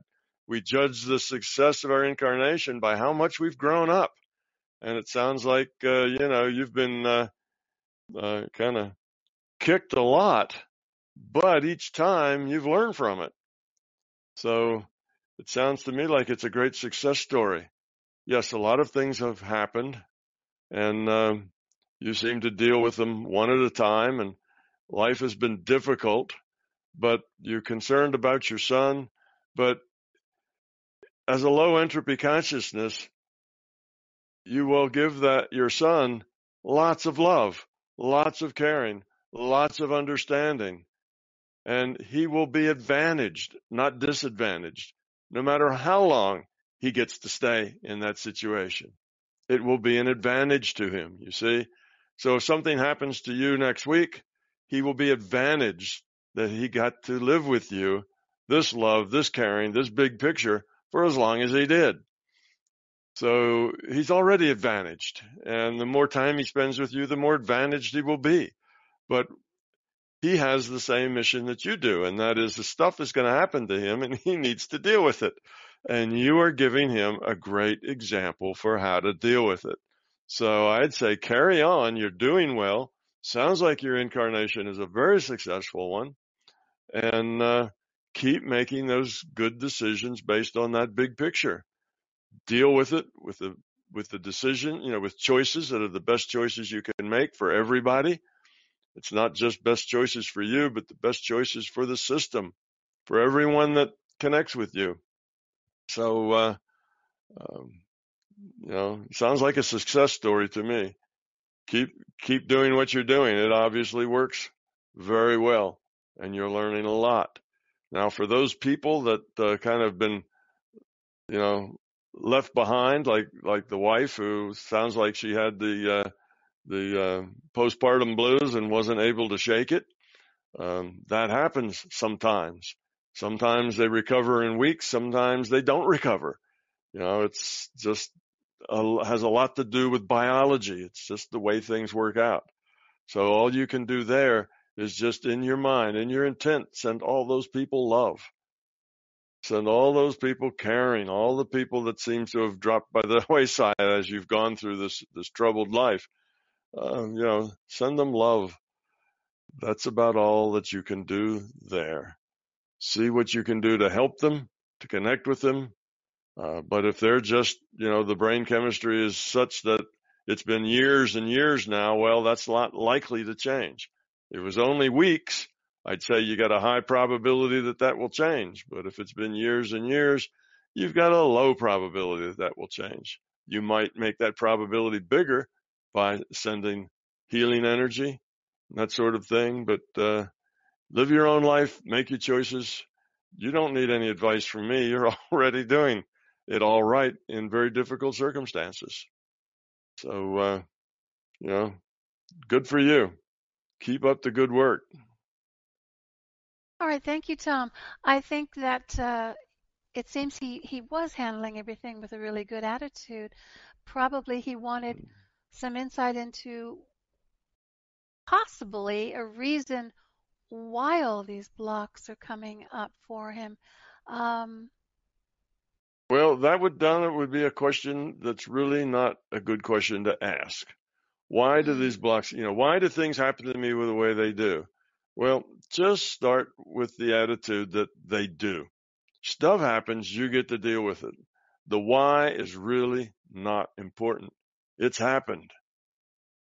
we judge the success of our incarnation by how much we've grown up. And it sounds like, uh, you know, you've been uh, uh, kind of kicked a lot, but each time you've learned from it. So it sounds to me like it's a great success story. Yes, a lot of things have happened, and um, you seem to deal with them one at a time, and life has been difficult, but you're concerned about your son. But as a low entropy consciousness, you will give that your son lots of love, lots of caring, lots of understanding, and he will be advantaged, not disadvantaged, no matter how long he gets to stay in that situation. It will be an advantage to him, you see. So if something happens to you next week, he will be advantaged that he got to live with you, this love, this caring, this big picture for as long as he did. So he's already advantaged. And the more time he spends with you, the more advantaged he will be. But he has the same mission that you do, and that is the stuff is going to happen to him and he needs to deal with it. And you are giving him a great example for how to deal with it. So I'd say carry on. You're doing well. Sounds like your incarnation is a very successful one. And uh, keep making those good decisions based on that big picture. Deal with it with the with the decision, you know, with choices that are the best choices you can make for everybody. It's not just best choices for you, but the best choices for the system, for everyone that connects with you. So, uh, um, you know, sounds like a success story to me. Keep keep doing what you're doing. It obviously works very well, and you're learning a lot. Now, for those people that uh, kind of been, you know, left behind, like like the wife who sounds like she had the uh, the uh, postpartum blues and wasn't able to shake it. Um, that happens sometimes. Sometimes they recover in weeks. Sometimes they don't recover. You know, it's just a, has a lot to do with biology. It's just the way things work out. So all you can do there is just in your mind, in your intent, send all those people love. Send all those people caring, all the people that seem to have dropped by the wayside as you've gone through this, this troubled life. Uh, you know, send them love. That's about all that you can do there. See what you can do to help them, to connect with them. Uh, but if they're just, you know, the brain chemistry is such that it's been years and years now, well, that's not likely to change. If it was only weeks, I'd say you got a high probability that that will change. But if it's been years and years, you've got a low probability that that will change. You might make that probability bigger by sending healing energy, that sort of thing. But uh, live your own life, make your choices. You don't need any advice from me. You're already doing it all right in very difficult circumstances. So, uh, you know, good for you. Keep up the good work. All right, thank you, Tom. I think that uh, it seems he, he was handling everything with a really good attitude. Probably he wanted some insight into possibly a reason why all these blocks are coming up for him. Um, well, that would Donna would be a question that's really not a good question to ask. Why do these blocks, you know, why do things happen to me with the way they do? Well, just start with the attitude that they do. Stuff happens, you get to deal with it. The why is really not important. It's happened.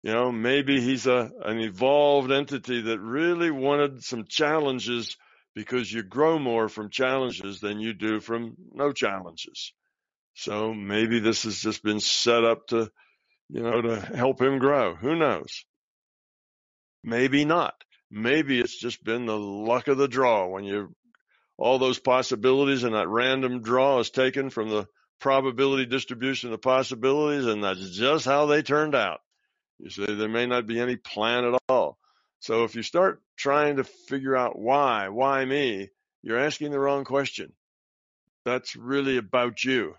You know, maybe he's a an evolved entity that really wanted some challenges because you grow more from challenges than you do from no challenges. So maybe this has just been set up to, you know, to help him grow. Who knows? Maybe not. Maybe it's just been the luck of the draw when you all those possibilities and that random draw is taken from the probability distribution of possibilities and that's just how they turned out. You see, there may not be any plan at all. So if you start trying to figure out why, why me, you're asking the wrong question. That's really about you.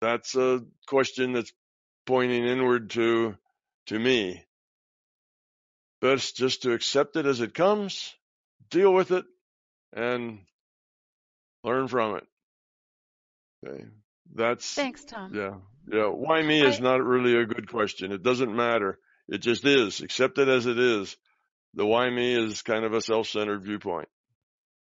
That's a question that's pointing inward to, to me. Best just to accept it as it comes, deal with it, and learn from it. Okay. That's thanks, Tom. Yeah. Yeah. Why me I, is not really a good question. It doesn't matter. It just is. Accept it as it is. The why me is kind of a self-centered viewpoint.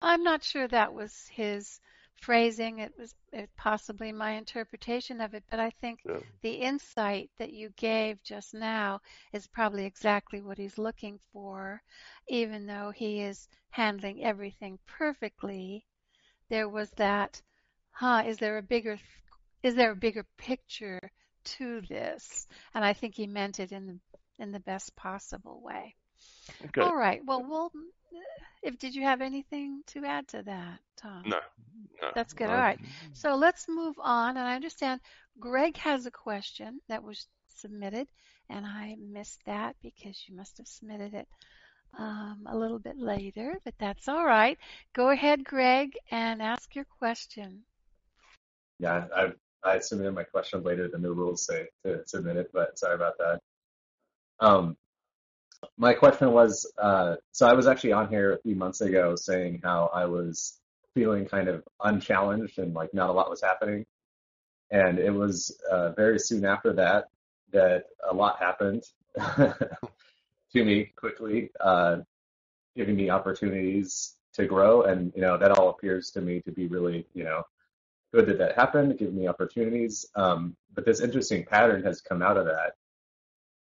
I'm not sure that was his phrasing. It was it possibly my interpretation of it, but I think yeah. the insight that you gave just now is probably exactly what he's looking for. Even though he is handling everything perfectly, there was that, huh, is there a bigger is there a bigger picture to this? And I think he meant it in the in the best possible way. Okay. All right. Well, we'll. If did you have anything to add to that, Tom? No. no That's good. All right. So let's move on. And I understand Greg has a question that was submitted, and I missed that because you must have submitted it um, a little bit later, but that's all right. Go ahead, Greg, and ask your question. Yeah, I, I submitted my question later than the rules say to submit it, but sorry about that. Um, my question was, uh, so I was actually on here a few months ago saying how I was feeling kind of unchallenged and like not a lot was happening. And it was uh, very soon after that that a lot happened. to me quickly, uh, giving me opportunities to grow. And, you know, that all appears to me to be really, you know, good that that happened, giving me opportunities. Um, but this interesting pattern has come out of that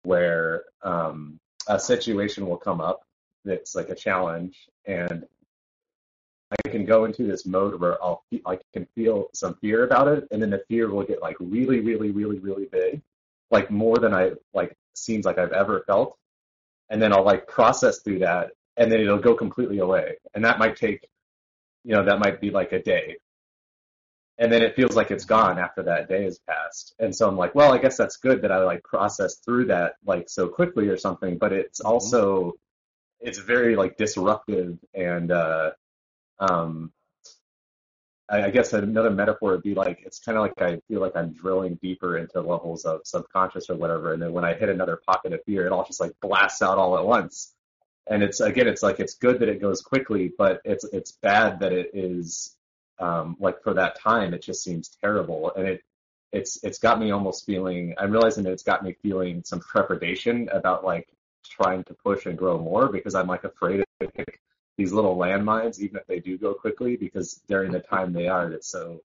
where um, a situation will come up that's like a challenge and I can go into this mode where I'll I can feel some fear about it, and then the fear will get like really, really, really, really big, like more than I like seems like I've ever felt, and then I'll like process through that, and then it'll go completely away, and that might take, you know, that might be like a day, and then it feels like it's gone after that day has passed, and so I'm like, well, I guess that's good that I like processed through that like so quickly or something, but it's Mm-hmm. also it's very like disruptive and uh um I, I guess another metaphor would be like it's kind of like I feel like I'm drilling deeper into levels of subconscious or whatever, and then when I hit another pocket of fear, it all just like blasts out all at once. And it's again, it's like it's good that it goes quickly, but it's it's bad that it is um, like for that time it just seems terrible, and it it's it's got me almost feeling. I'm realizing that it's got me feeling some trepidation about like trying to push and grow more because I'm like afraid to pick these little landmines, even if they do go quickly, because during the time they are, it's so.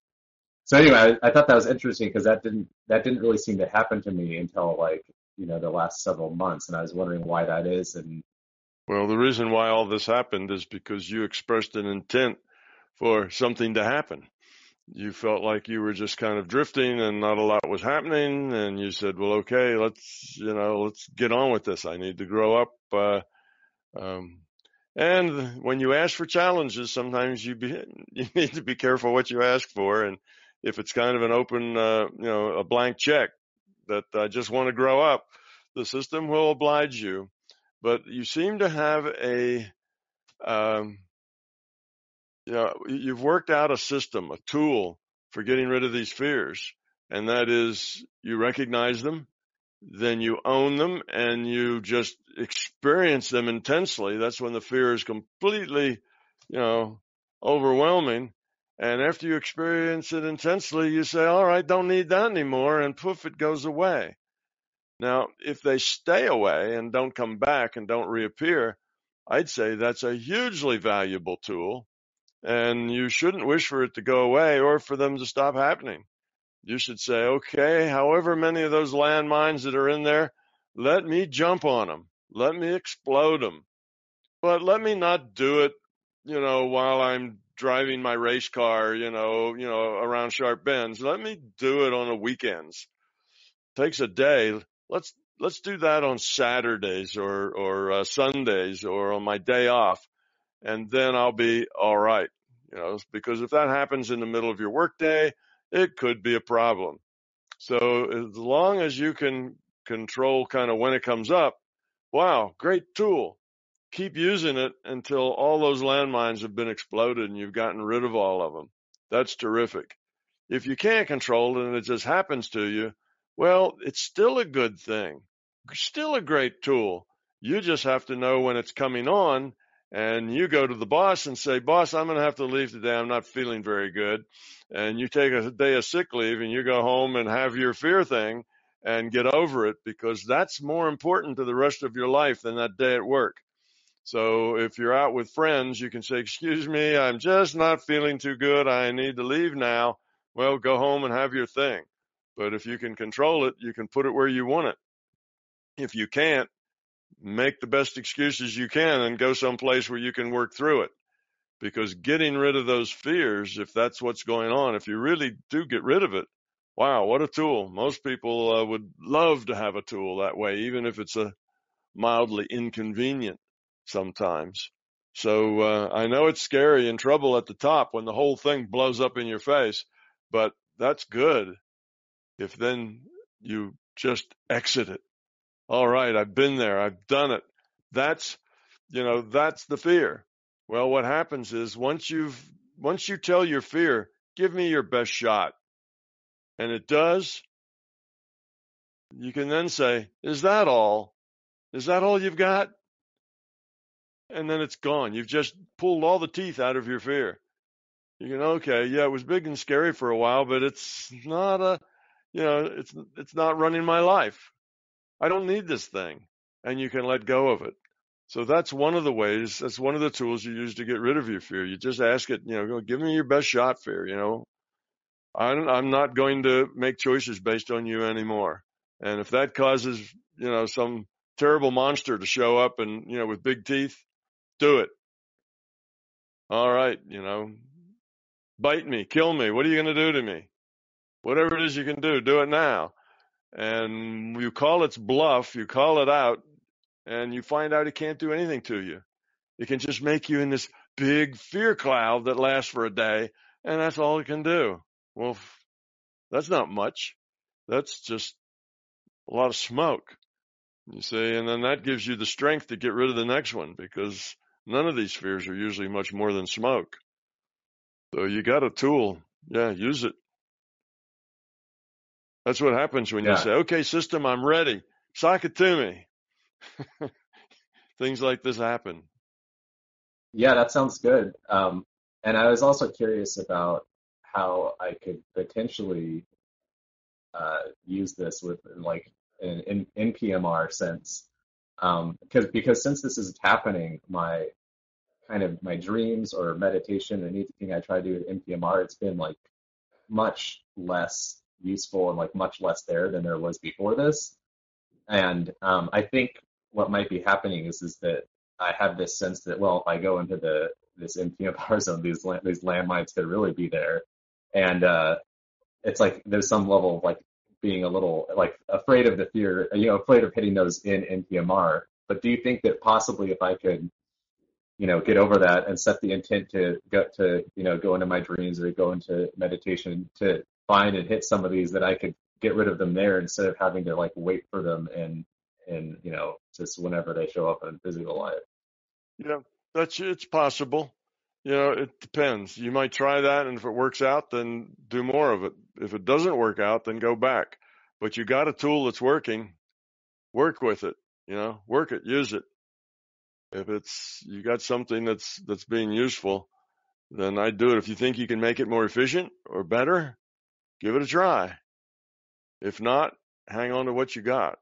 So anyway, I, I thought that was interesting because that didn't that didn't really seem to happen to me until like you know the last several months, and I was wondering why that is. And Well, the reason why all this happened is because you expressed an intent for something to happen. You felt like you were just kind of drifting and not a lot was happening. And you said, well, okay, let's, you know, let's get on with this. I need to grow up. Uh, um, and when you ask for challenges, sometimes you be, you need to be careful what you ask for. And if it's kind of an open, uh, you know, a blank check that I just want to grow up, the system will oblige you. But you seem to have a, um, you know, you've worked out a system, a tool for getting rid of these fears. And that is you recognize them, then you own them and you just experience them intensely. That's when the fear is completely, you know, overwhelming. And after you experience it intensely, you say, all right, don't need that anymore. And poof, it goes away. Now, if they stay away and don't come back and don't reappear, I'd say that's a hugely valuable tool and you shouldn't wish for it to go away or for them to stop happening. You should say, okay, however many of those landmines that are in there, let me jump on them. Let me explode them. But let me not do it, you know, while I'm driving my race car, you know, you know, around sharp bends. Let me do it on the weekends. takes a day. Let's let's do that on Saturdays or or uh, Sundays or on my day off and then I'll be all right. You know, because if that happens in the middle of your workday, it could be a problem. So as long as you can control kind of when it comes up, wow, great tool. Keep using it until all those landmines have been exploded and you've gotten rid of all of them. That's terrific. If you can't control it and it just happens to you, well, it's still a good thing. Still a great tool. You just have to know when it's coming on and you go to the boss and say, boss, I'm going to have to leave today. I'm not feeling very good. And you take a day of sick leave and you go home and have your fear thing and get over it because that's more important to the rest of your life than that day at work. So if you're out with friends, you can say, excuse me, I'm just not feeling too good. I need to leave now. Well, go home and have your thing. But if you can control it, you can put it where you want it. If you can't, make the best excuses you can and go someplace where you can work through it. Because getting rid of those fears, if that's what's going on, if you really do get rid of it, wow, what a tool. Most people uh, would love to have a tool that way, even if it's a mildly inconvenient sometimes. So uh, I know it's scary and trouble at the top when the whole thing blows up in your face, but that's good if then you just exit it all right, I've been there. I've done it. That's, you know, that's the fear. Well, what happens is once you've, once you tell your fear, give me your best shot. And it does. You can then say, is that all? Is that all you've got? And then it's gone. You've just pulled all the teeth out of your fear. You can, okay, yeah, it was big and scary for a while, but it's not a, you know, it's, it's not running my life. I don't need this thing. and you can let go of it. So that's one of the ways, that's one of the tools you use to get rid of your fear. You just ask it, you know, give me your best shot fear, you know. I'm, I'm not going to make choices based on you anymore. And if that causes, you know, some terrible monster to show up and, you know, with big teeth, do it. All right, you know, bite me, kill me. What are you going to do to me? Whatever it is you can do, do it now. And you call its bluff, you call it out, and you find out it can't do anything to you. It can just make you in this big fear cloud that lasts for a day, and that's all it can do. Well, that's not much. That's just a lot of smoke. You see, and then that gives you the strength to get rid of the next one because none of these fears are usually much more than smoke. So you got a tool. Yeah, use it. That's what happens when yeah. you say, okay, system, I'm ready. Sock it to me. Things like this happen. Yeah, that sounds good. Um, and I was also curious about how I could potentially uh, use this with like an in, in PMR sense. Um, because because since this is happening, my kind of my dreams or meditation and anything I try to do in NPMR, it's been like much less useful and like much less there than there was before this. And um, I think what might be happening is is that I have this sense that well, if I go into the this NPMR zone, these these landmines could really be there, and uh, it's like there's some level of like being a little like afraid of the fear, you know, afraid of hitting those in NPMR. But do you think that possibly if I could, you know, get over that and set the intent to go to, you know, go into my dreams or go into meditation to find and hit some of these that I could get rid of them there instead of having to like wait for them and and you know just whenever they show up in physical life. Yeah, that's it's possible. You know, it depends. You might try that, and if it works out, then do more of it. If it doesn't work out, then go back. But you got a tool that's working. Work with it. You know, work it, use it. If it's you got something that's that's being useful, then I'd do it. If you think you can make it more efficient or better, give it a try. If not, hang on to what you got.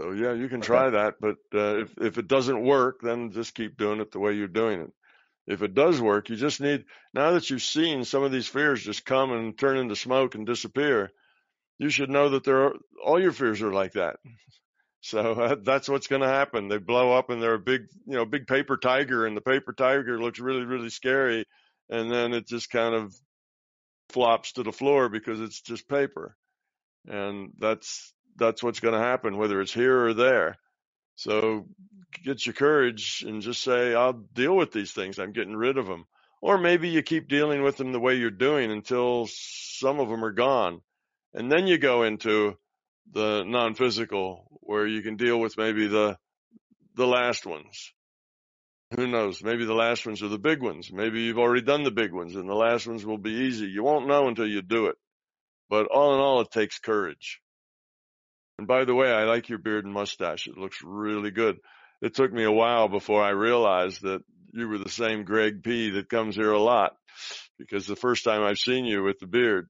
So yeah, you can try that, but uh, if if it doesn't work, then just keep doing it the way you're doing it. If it does work, you just need now that you've seen some of these fears just come and turn into smoke and disappear. You should know that there are all your fears are like that. So uh, that's what's going to happen. They blow up and they're a big, you know, big paper tiger, and the paper tiger looks really, really scary, and then it just kind of flops to the floor because it's just paper. And that's that's what's going to happen, whether it's here or there. So get your courage and just say, I'll deal with these things. I'm getting rid of them. Or maybe you keep dealing with them the way you're doing until some of them are gone. And then you go into the non-physical where you can deal with maybe the, the last ones. Who knows? Maybe the last ones are the big ones. Maybe you've already done the big ones and the last ones will be easy. You won't know until you do it. But all in all, it takes courage. And by the way, I like your beard and mustache. It looks really good. It took me a while before I realized that you were the same Greg P that comes here a lot because the first time I've seen you with the beard.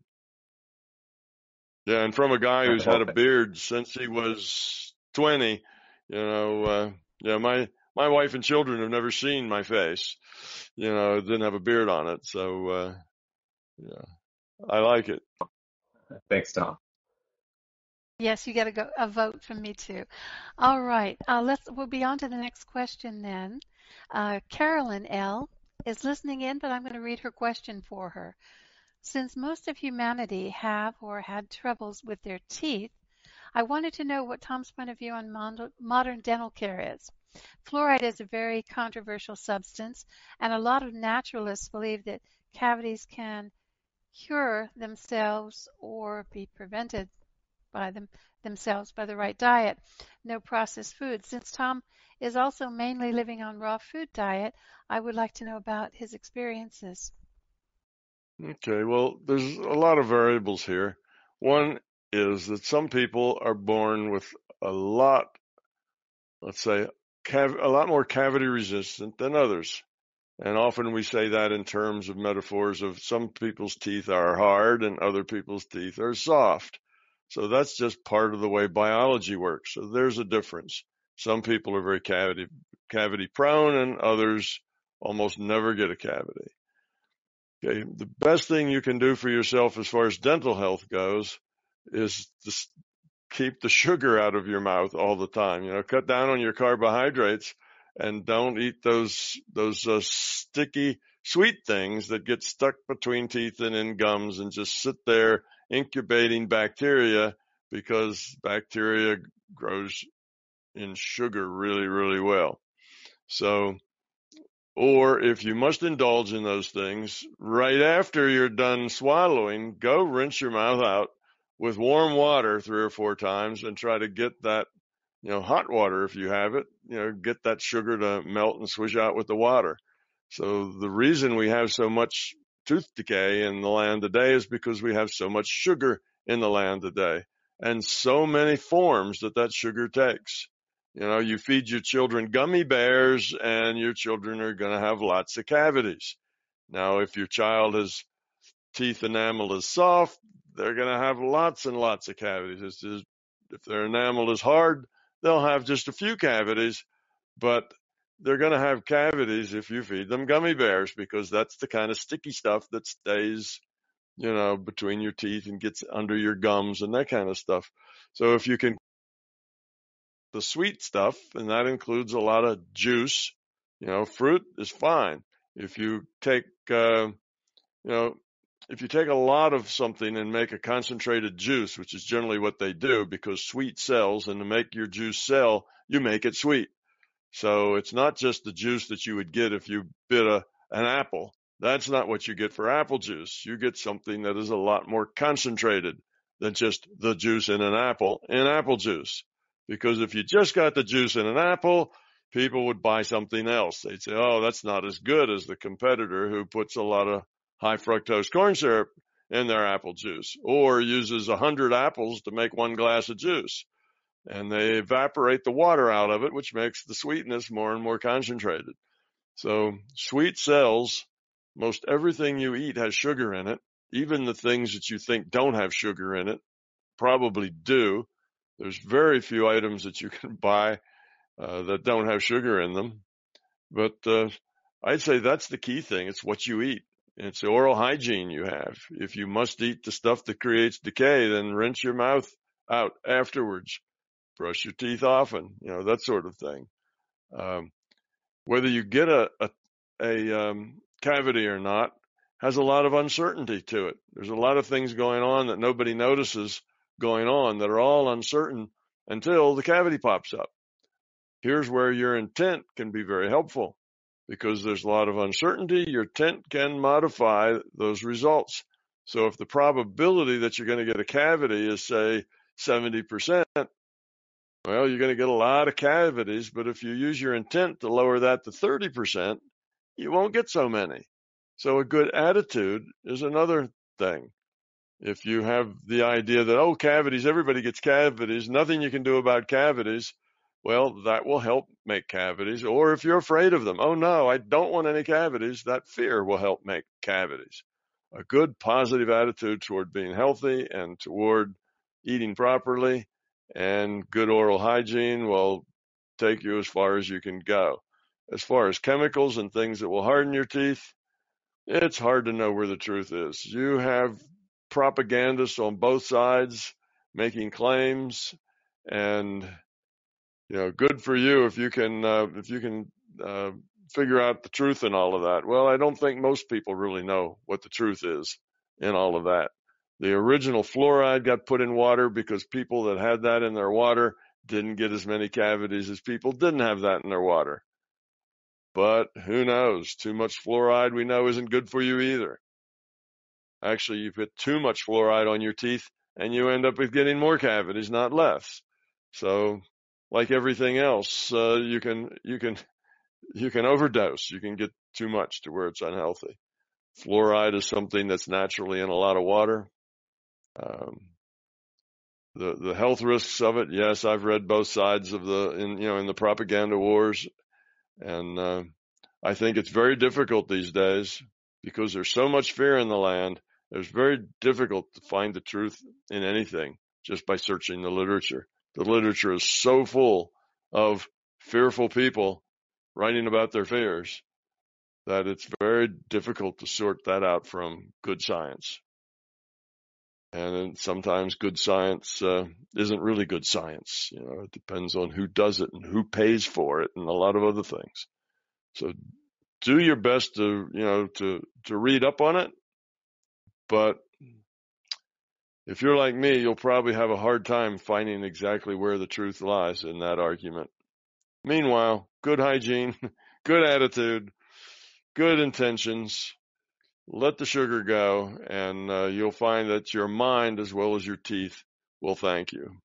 Yeah, and from a guy who's had a beard since he was 20, you know, uh, yeah, my, my wife and children have never seen my face. You know, didn't have a beard on it. So, uh, yeah, I like it. Thanks, Tom. Yes, you get a, go, a vote from me too. All right, uh, let's. We'll be on to the next question then. Uh, Carolyn L is listening in, but I'm going to read her question for her. Since most of humanity have or had troubles with their teeth, I wanted to know what Tom's point of view on modern dental care is. Fluoride is a very controversial substance, and a lot of naturalists believe that cavities can cure themselves or be prevented by them themselves by the right diet, no processed food. Since Tom is also mainly living on raw food diet, I would like to know about his experiences. Okay, well, there's a lot of variables here. One is that some people are born with a lot, let's say, cav- a lot more cavity resistant than others. And often we say that in terms of metaphors of some people's teeth are hard and other people's teeth are soft. So that's just part of the way biology works. So there's a difference. Some people are very cavity cavity prone and others almost never get a cavity. Okay. The best thing you can do for yourself as far as dental health goes is just keep the sugar out of your mouth all the time. You know, cut down on your carbohydrates and don't eat those, those uh, sticky sweet things that get stuck between teeth and in gums and just sit there incubating bacteria because bacteria grows in sugar really, really well. So, or if you must indulge in those things, right after you're done swallowing, go rinse your mouth out with warm water three or four times and try to get that, you know, hot water if you have it, you know, get that sugar to melt and swish out with the water. So the reason we have so much tooth decay in the land today is because we have so much sugar in the land today and so many forms that that sugar takes. You know, you feed your children gummy bears and your children are going to have lots of cavities. Now, if your child has teeth enamel is soft, they're going to have lots and lots of cavities. Just, if their enamel is hard, they'll have just a few cavities, but they're going to have cavities if you feed them gummy bears because that's the kind of sticky stuff that stays, you know, between your teeth and gets under your gums and that kind of stuff. So if you can the sweet stuff, and that includes a lot of juice. You know, fruit is fine. If you take, uh, you know, if you take a lot of something and make a concentrated juice, which is generally what they do because sweet sells, and to make your juice sell, you make it sweet. So it's not just the juice that you would get if you bit a, an apple. That's not what you get for apple juice. You get something that is a lot more concentrated than just the juice in an apple in apple juice. Because if you just got the juice in an apple, people would buy something else. They'd say, oh, that's not as good as the competitor who puts a lot of high fructose corn syrup in their apple juice or uses a hundred apples to make one glass of juice. And they evaporate the water out of it, which makes the sweetness more and more concentrated. So sweet sells, most everything you eat has sugar in it. Even the things that you think don't have sugar in it probably do. There's very few items that you can buy uh, that don't have sugar in them. But uh, I'd say that's the key thing. It's what you eat. It's oral hygiene you have. If you must eat the stuff that creates decay, then rinse your mouth out afterwards. Brush your teeth often, you know, that sort of thing. Um, whether you get a, a, a um, cavity or not has a lot of uncertainty to it. There's a lot of things going on that nobody notices going on that are all uncertain until the cavity pops up. Here's where your intent can be very helpful because there's a lot of uncertainty. Your intent can modify those results. So if the probability that you're going to get a cavity is say 70%, well, you're going to get a lot of cavities, but if you use your intent to lower that to 30%, you won't get so many. So a good attitude is another thing. If you have the idea that, oh, cavities, everybody gets cavities, nothing you can do about cavities, well, that will help make cavities. Or if you're afraid of them, oh no, I don't want any cavities, that fear will help make cavities. A good positive attitude toward being healthy and toward eating properly and good oral hygiene will take you as far as you can go. As far as chemicals and things that will harden your teeth, it's hard to know where the truth is. You have propagandists on both sides making claims and you know good for you if you can uh, if you can uh, figure out the truth in all of that. Well i don't think most people really know what the truth is in all of that. The original fluoride got put in water because people that had that in their water didn't get as many cavities as people didn't have that in their water. But who knows? Too much fluoride we know isn't good for you either. Actually, you put too much fluoride on your teeth and you end up with getting more cavities, not less. So like everything else, uh, you can, you can, you can overdose. You can get too much to where it's unhealthy. Fluoride is something that's naturally in a lot of water. Um, the the health risks of it, yes, I've read both sides of the in you know in the propaganda wars, and uh, I think it's very difficult these days because there's so much fear in the land it's very difficult to find the truth in anything. just by searching the literature. The literature is so full of fearful people writing about their fears that it's very difficult to sort that out from good science. And sometimes good science uh, isn't really good science. You know, it depends on who does it and who pays for it and a lot of other things. So do your best to, you know, to, to read up on it. But if you're like me, you'll probably have a hard time finding exactly where the truth lies in that argument. Meanwhile, good hygiene, good attitude, good intentions, let the sugar go and uh, you'll find that your mind as well as your teeth will thank you.